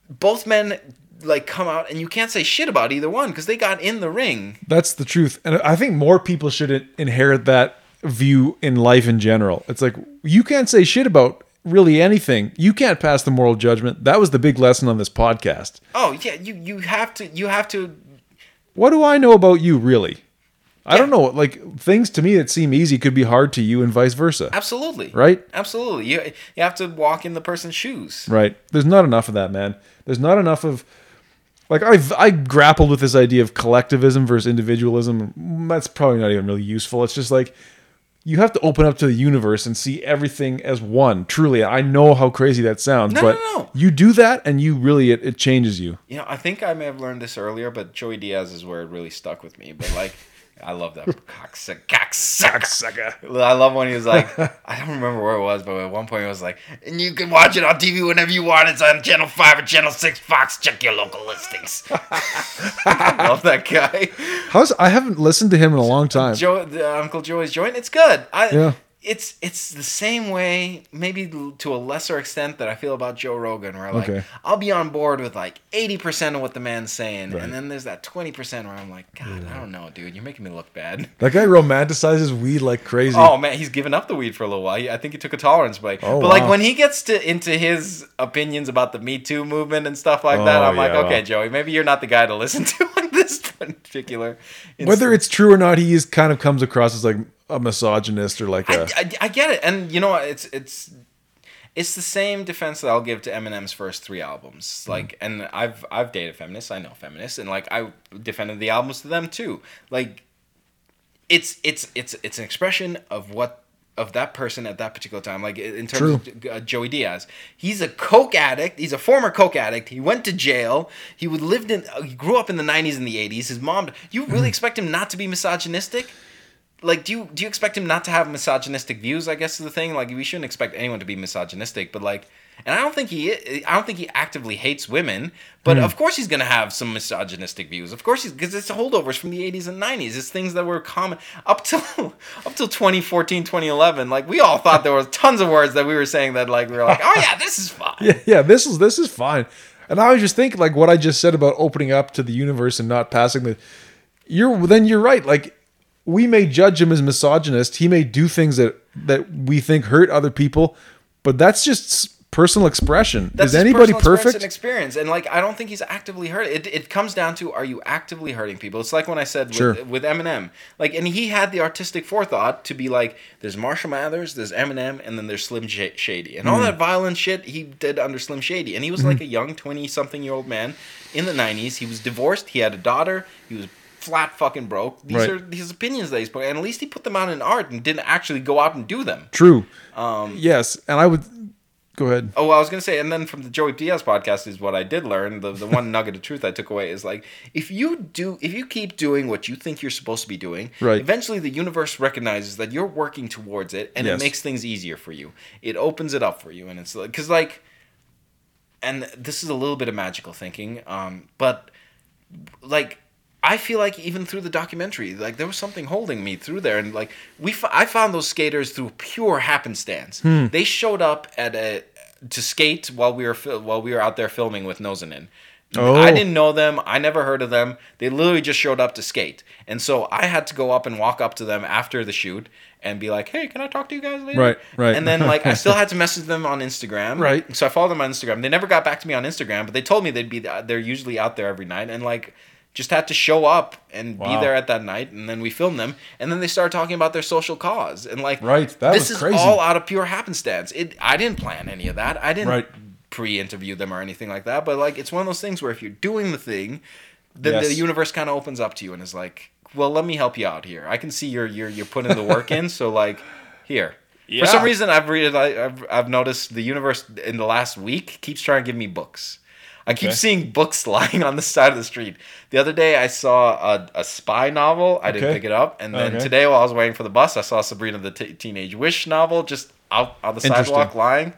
both men like come out, and you can't say shit about either one because they got in the ring. That's the truth, and I think more people should in- inherit that view in life in general. It's like you can't say shit about really anything. You can't pass the moral judgment. That was the big lesson on this podcast. Oh yeah, you you have to you have to What do I know about you, really? I Yeah. don't know. Like things to me that seem easy could be hard to you, and vice versa. absolutely Right? Absolutely. You you have to walk in the person's shoes. Right. There's not enough of that, man. There's not enough of like I've I grappled with this idea of collectivism versus individualism. That's probably not even really useful. It's just like you have to open up to the universe and see everything as one. Truly, I know how crazy that sounds, No, but no, no. you do that and you really it, it changes you. You know, I think I may have learned this earlier, but Joey Diaz is where it really stuck with me. But like, I love that cocksucker. cocksucker. I love when he was like, I don't remember where it was, but at one point he was like, and you can watch it on TV whenever you want. It's on Channel Five or Channel Six Fox. Check your local listings. I love that guy. How's I haven't listened to him in a long time. Joe, the uh, Uncle Joey's joint. It's good. I, Yeah. It's it's the same way, maybe to a lesser extent, that I feel about Joe Rogan, where like Okay. I'll be on board with like eighty percent of what the man's saying, Right. and then there's that twenty percent where I'm like, God, I don't know, dude, you're making me look bad. That guy romanticizes weed like crazy. Oh man, he's given up the weed for a little while. I think he took a tolerance break. Oh, but like when he gets to into his opinions about the Me Too movement and stuff like that, Oh, I'm like, okay. Joey, maybe you're not the guy to listen to on this particular. Whether it's true or not, he is kind of comes across as like a misogynist or like a I, I, I get it, and you know what? It's it's it's the same defense that I'll give to Eminem's first three albums. Like, and I've I've dated feminists. I know feminists, and like I defended the albums to them too. Like, it's it's it's it's an expression of what of that person at that particular time. Like in terms of uh, Joey Diaz, he's a coke addict. He's a former coke addict. He went to jail. He would lived in. Uh, he grew up in the '90s and the '80s. His mom. You really expect him not to be misogynistic? Like do you do you expect him not to have misogynistic views? I guess is the thing. Like we shouldn't expect anyone to be misogynistic, but like. And I don't think he I don't think he actively hates women, but Hmm. of course he's gonna have some misogynistic views. Of course he's because it's holdovers from the 80s and 90s. It's things that were common up till up till 2014, 2011. Like we all thought there was tons of words that we were saying that like we were like, oh yeah, this is fine. Yeah, yeah, this is this is fine. And I was just thinking like what I just said about opening up to the universe and not passing the you're then you're right. Like we may judge him as misogynist. He may do things that that we think hurt other people, but that's just personal expression. That's is anybody personal experience perfect? And experience, and like I don't think he's actively hurt. It, it comes down to are you actively hurting people? It's like when I said Sure. with, with Eminem, like, and he had the artistic forethought to be like, there's Marshall Mathers, there's Eminem, and then there's Slim Sh- Shady, and all Mm. that violent shit he did under Slim Shady, and he was Mm-hmm. like a young twenty something year old man in the '90s. He was divorced. He had a daughter. He was flat fucking broke. These Right. are his opinions that he's put, and at least he put them out in art and didn't actually go out and do them. True. Um, Yes, and I would go ahead. Oh, well, I was gonna say, and then from the Joey Diaz podcast is what I did learn. The the one nugget of truth I took away is like if you do, if you keep doing what you think you're supposed to be doing, Right. Eventually, the universe recognizes that you're working towards it, and Yes. it makes things easier for you. It opens it up for you, and it's like because like, and this is a little bit of magical thinking, um, but like I feel like even through the documentary, like there was something holding me through there, and like we, f- I found those skaters through pure happenstance. Hmm. They showed up at a to skate while we were fil- while we were out there filming with Nozanin. Oh. I didn't know them. I never heard of them. They literally just showed up to skate, and so I had to go up and walk up to them after the shoot and be like, "Hey, can I talk to you guys later?" Right, right. And then like I still had to message them on Instagram. Right. So I followed them on Instagram. They never got back to me on Instagram, but they told me they'd be they're usually out there every night and like just had to show up and Wow. be there at that night and then we filmed them and then they started talking about their social cause and like Right, that this was is crazy. all out of pure happenstance. It I didn't plan any of that. I didn't Right. pre-interview them or anything like that, but like it's one of those things where if you're doing the thing, then Yes. the universe kind of opens up to you and is like, "Well, let me help you out here. I can see you're you're you're putting the work in, so like here." yeah. For some reason, I've read, I've, I've noticed the universe in the last week keeps trying to give me books. I keep Okay. seeing books lying on the side of the street. The other day, I saw a, a spy novel. I didn't Okay. pick it up, and then Okay. today, while I was waiting for the bus, I saw Sabrina the T- Teenage Witch novel just out on the sidewalk lying.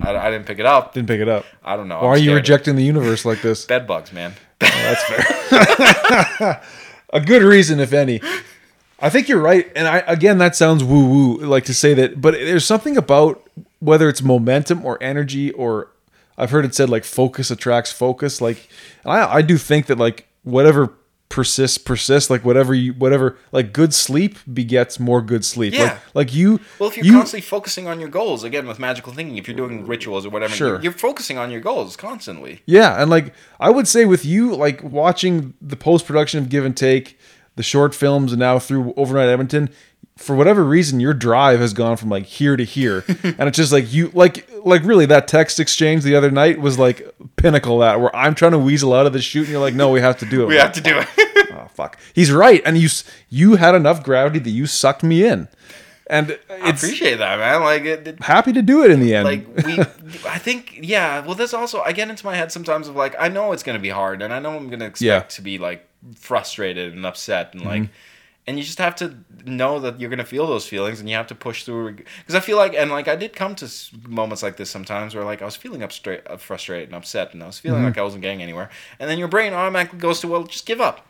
I, I didn't pick it up. Didn't pick it up. I don't know. Why I'm are you rejecting the universe like this? bed bugs, man? That's fair. a good reason, if any. I think you're right, and I again that sounds woo woo, like to say that, but there's something about whether it's momentum or energy, or I've heard it said like focus attracts focus. Like, I I do think that like whatever persists persists. Like whatever you whatever like good sleep begets more good sleep. Like, Yeah. like you. Well, if you're you, constantly focusing on your goals, again with magical thinking, if you're doing rituals or whatever, Sure. you're, you're focusing on your goals constantly. Yeah, and like I would say with you, like watching the post production of Give and Take, the short films, and now through Overnight Edmonton, for whatever reason, your drive has gone from like here to here, and it's just like you, like, like really that text exchange the other night was like pinnacle that where I'm trying to weasel out of the shoot, and you're like, no, we have to do it. We have to do it. Oh fuck, he's right, and you you had enough gravity that you sucked me in, and I appreciate that, man. Like, it, it- happy to do it in the end. like we, I think, yeah. Well, this also I get into my head sometimes of like I know it's gonna be hard, and I know I'm gonna expect Yeah. Mm-hmm. to be like frustrated and upset, and like, and you just have to know that you're gonna feel those feelings, and you have to push through. Because I feel like, and like I did come to moments like this sometimes where like I was feeling upstra- uh, frustrated and upset, and I was Mm-hmm. feeling like I wasn't getting anywhere, and then your brain automatically goes to well, just give up.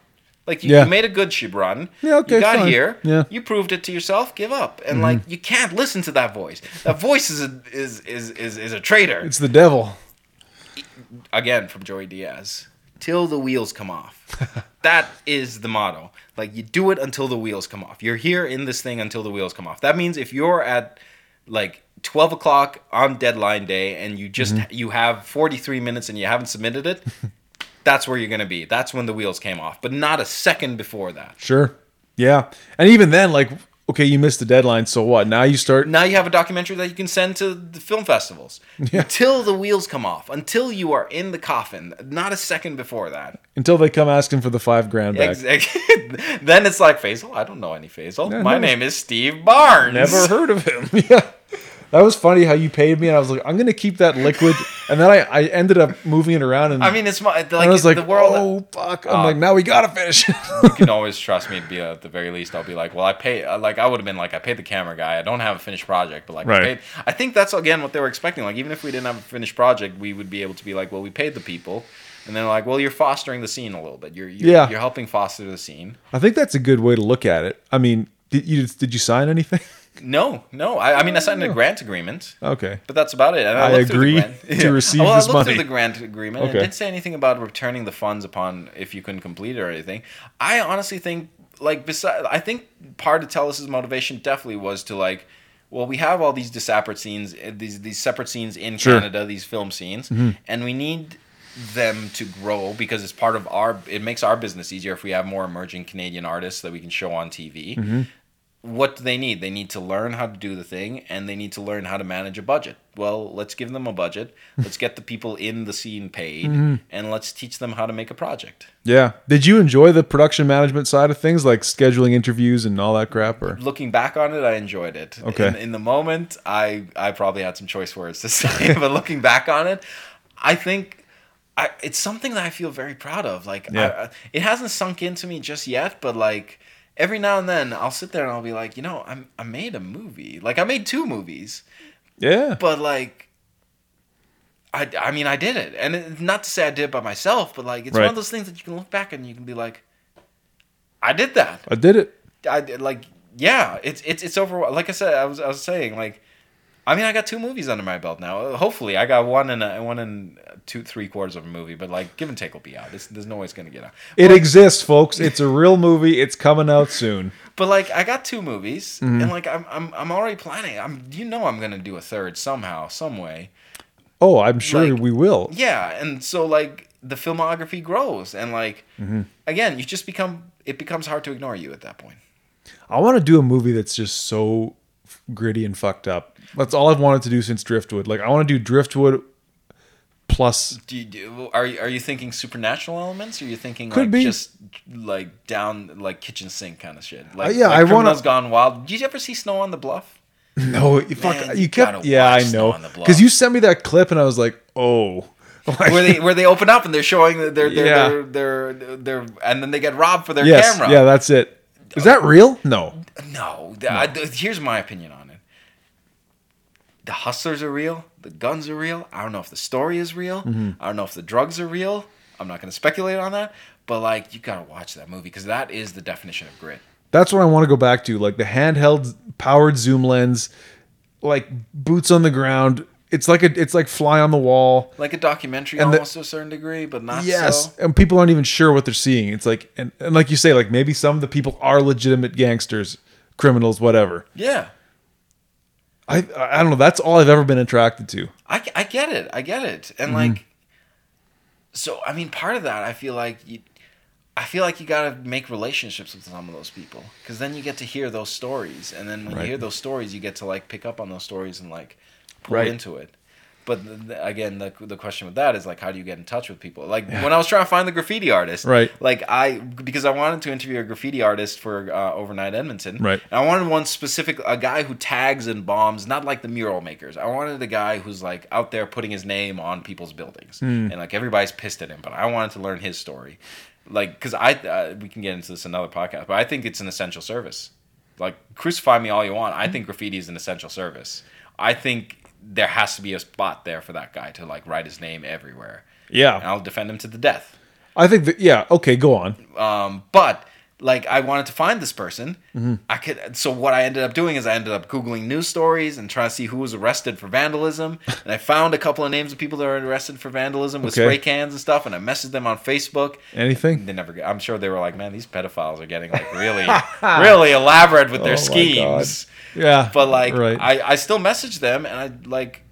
Like you, Yeah. you made a good ship run. Yeah, okay, You got fine. here. Yeah. You proved it to yourself. Give up. Mm-hmm. And like you can't listen to that voice. That voice is a is is is, is a traitor. it's the devil. Again from Joey Diaz. Till the wheels come off. that is the motto. Like you do it until the wheels come off. You're here in this thing until the wheels come off. That means if you're at like 12 o'clock on deadline day and you just Mm-hmm. you have 43 minutes and you haven't submitted it that's where you're going to be that's when the wheels came off but not a second before that Sure. Yeah. And even then, like, okay, you missed the deadline, so what? Now you start now you have a documentary that you can send to the film festivals until the wheels come off until you are in the coffin not a second before that until they come asking for the five grand back. Exactly. then it's like Faizel I don't know any Faizel Yeah, my never- name is Steve Barnes Never heard of him. yeah. That was funny how you paid me, and I was like, I'm gonna keep that liquid, and then I, I ended up moving it around, and I mean, it's my like, I was like, the world. oh fuck! I'm Uh, like, now we gotta finish. you can always trust me to be at the very least. I'll be like, well, I pay. uh, Like I would have been like, I paid the camera guy. I don't have a finished project, but like, Right. I, paid, I think that's again what they were expecting. Like even if we didn't have a finished project, we would be able to be like, well, we paid the people, and they're like, well, you're fostering the scene a little bit. You're, you're Yeah. you're helping foster the scene. I think that's a good way to look at it. I mean, did you did you sign anything? No, no. I, I mean, I signed a Oh. grant agreement. okay. But that's about it. And I the agree grant- to receive well, this I looked money. through the grant agreement. and Okay. It didn't say anything about returning the funds upon if you couldn't complete it or anything. I honestly think, like, beside, I think part of Telus's motivation definitely was to like, well, we have all these separate scenes, uh, these these separate scenes in Sure. Canada, these film scenes, Mm-hmm. and we need them to grow because it's part of our. It makes our business easier if we have more emerging Canadian artists that we can show on TV Mm-hmm. What do they need? They need to learn how to do the thing and they need to learn how to manage a budget. Well, let's give them a budget. Let's get the people in the scene paid Mm-hmm. and let's teach them how to make a project. Yeah. Did you enjoy the production management side of things, like scheduling interviews and all that crap? Or Looking back on it, I enjoyed it. Okay. In, in the moment, I I probably had some choice words to say, but looking back on it, I think I, it's something that I feel very proud of. Like, Yeah. I, it hasn't sunk into me just yet, but like every now and then, I'll sit there and I'll be like, you know, I'm I made a movie. Like, I made two movies. yeah, but like I, I mean i did it and it, not to say i did it by myself but like it's one of those things that you can look back and you can be like i did that I did it. i did like yeah it's it's it's over like i said i was i was saying like i mean i got two movies under my belt now hopefully i got one in a, one in two three quarters of a movie but like give and take will be out it's, there's no way it's gonna get out It exists, folks. It's a real movie. It's coming out soon. But like I got two movies, Mm-hmm. and like I'm, I'm I'm already planning. I'm you know I'm gonna do a third somehow, some way. Oh, I'm sure Like- we will. Yeah, and so like the filmography grows, and like Mm-hmm. again, you just become it becomes hard to ignore you at that point. I want to do a movie that's just so gritty and fucked up. That's all I've wanted to do since Driftwood. Like I want to do Driftwood plus Do you do, are you, are you thinking supernatural elements? Or are you thinking Could like be. just like down like kitchen sink kind of shit? Like, Uh, yeah, like I wanna- Criminals Gone Wild. Did you ever see Snow on the Bluff? no. You fuck. Man, you kept. Yeah, I know. on the Bluff. Because you sent me that clip and I was like, oh. Like- where they where they open up and they're showing that they're they're, Yeah. they're they're they're and then they get robbed for their yes. camera. Yeah, that's it. Is that real? No. No, th- I- th- here's my opinion on it. The hustlers are real. The guns are real. I don't know if the story is real. Mm-hmm. I don't know if the drugs are real. I'm not going to speculate on that. But like, you gotta watch that movie because that is the definition of grit. That's what I want to go back to. Like the handheld powered zoom lens, like boots on the ground. It's like a. It's like fly on the wall. Like a documentary And the- almost to a certain degree, but not yes, so. and people aren't even sure what they're seeing. It's like, and, and like you say, like maybe some of the people are legitimate gangsters, criminals, whatever. Yeah, I I don't know. That's all I've ever been attracted to. I, I get it. I get it. And Mm-hmm. like, so I mean, part of that, I feel like you, I feel like you gotta make relationships with some of those people because then you get to hear those stories, and then when Right. you hear those stories, you get to like pick up on those stories and like pull Right. into it. But again, the, the question with that is like, how do you get in touch with people? Like when I was trying to find the graffiti artist, Right. Like I because I wanted to interview a graffiti artist for uh, overnight Edmonton, Right. And I wanted one specific, a guy who tags and bombs, not like the mural makers. I wanted a guy who's like out there putting his name on people's buildings, Hmm. and like everybody's pissed at him. But I wanted to learn his story, like because I uh, we can get into this another podcast, but I think it's an essential service. Like crucify me all you want, I think graffiti is an essential service. I think there has to be a spot there for that guy to like write his name everywhere, and Yeah, I'll defend him to the death. I think that. Yeah. Okay, go on. Um, but like I wanted to find this person. Mm-hmm. I could. So what I ended up doing is I ended up googling news stories and trying to see who was arrested for vandalism. and I found a couple of names of people that were arrested for vandalism with Okay. spray cans and stuff. And I messaged them on Facebook. Anything? They never. get- I'm sure they were like, man, these pedophiles are getting like really, really elaborate with their Oh schemes. Yeah. But like, right. I, I still message them, and I like,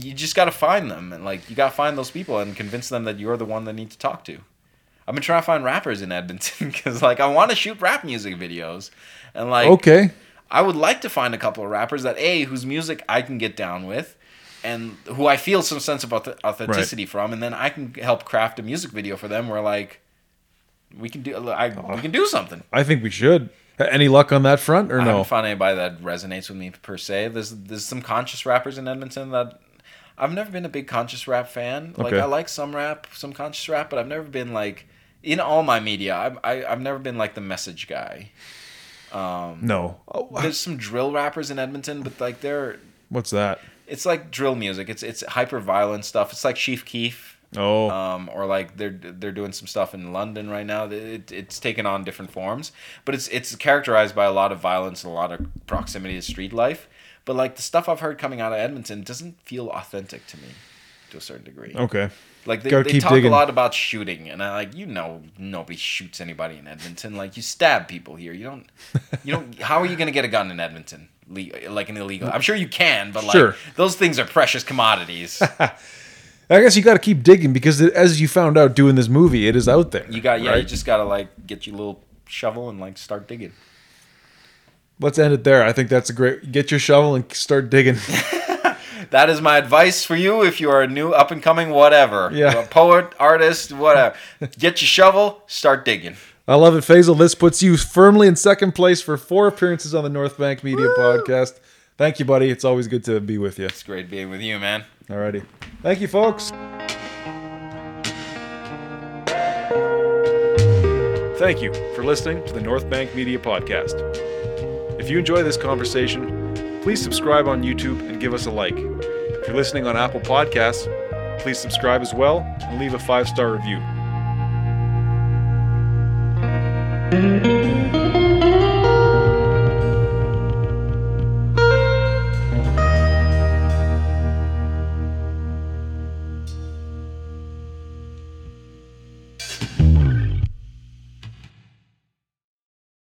you just got to find them, and like, you got to find those people and convince them that you're the one they need to talk to. I've been trying to find rappers in Edmonton because like I want to shoot rap music videos, and like, okay. I would like to find a couple of rappers that a whose music I can get down with. And who I feel some sense of auth- authenticity from, and then I can help craft a music video for them where like we can do uh, I, we uh-huh. can do something. I think we should. Any luck on that front or I no? haven't found anybody that resonates with me per se. There's there's some conscious rappers in Edmonton that I've never been a big conscious rap fan. Like Okay. I like some rap, some conscious rap, but I've never been like in all my media. I've I, I've never been like the message guy. Um, No. Oh, there's some drill rappers in Edmonton, but like they're what's that? it's like drill music. It's it's hyper violent stuff. It's like Chief Keef. Oh, Um, or like they're they're doing some stuff in London right now. It, it's taken on different forms, but it's it's characterized by a lot of violence and a lot of proximity to street life. But like the stuff I've heard coming out of Edmonton doesn't feel authentic to me, to a certain degree. okay. Like they, they keep talk digging. a lot about shooting, and I like you know nobody shoots anybody in Edmonton. Like you stab people here. You don't. You don't. How are you gonna get a gun in Edmonton? Le- like an illegal. I'm sure you can, but like Sure. those things are precious commodities. I guess you got to keep digging because it, as you found out doing this movie, it is out there. You got yeah. You just gotta like get your little shovel and like start digging. Let's end it there. I think that's a great. Get your shovel and start digging. That is my advice for you if you are a new up and coming whatever. Yeah. A poet, artist, whatever. Get your shovel, start digging. I love it, Faizel. This puts you firmly in second place for four appearances on the North Bank Media Podcast. Thank you, buddy. It's always good to be with you. It's great being with you, man. Alrighty. Thank you, folks. Thank you for listening to the North Bank Media Podcast. If you enjoy this conversation, please subscribe on YouTube and give us a like. If you're listening on Apple Podcasts, please subscribe as well and leave a five star review.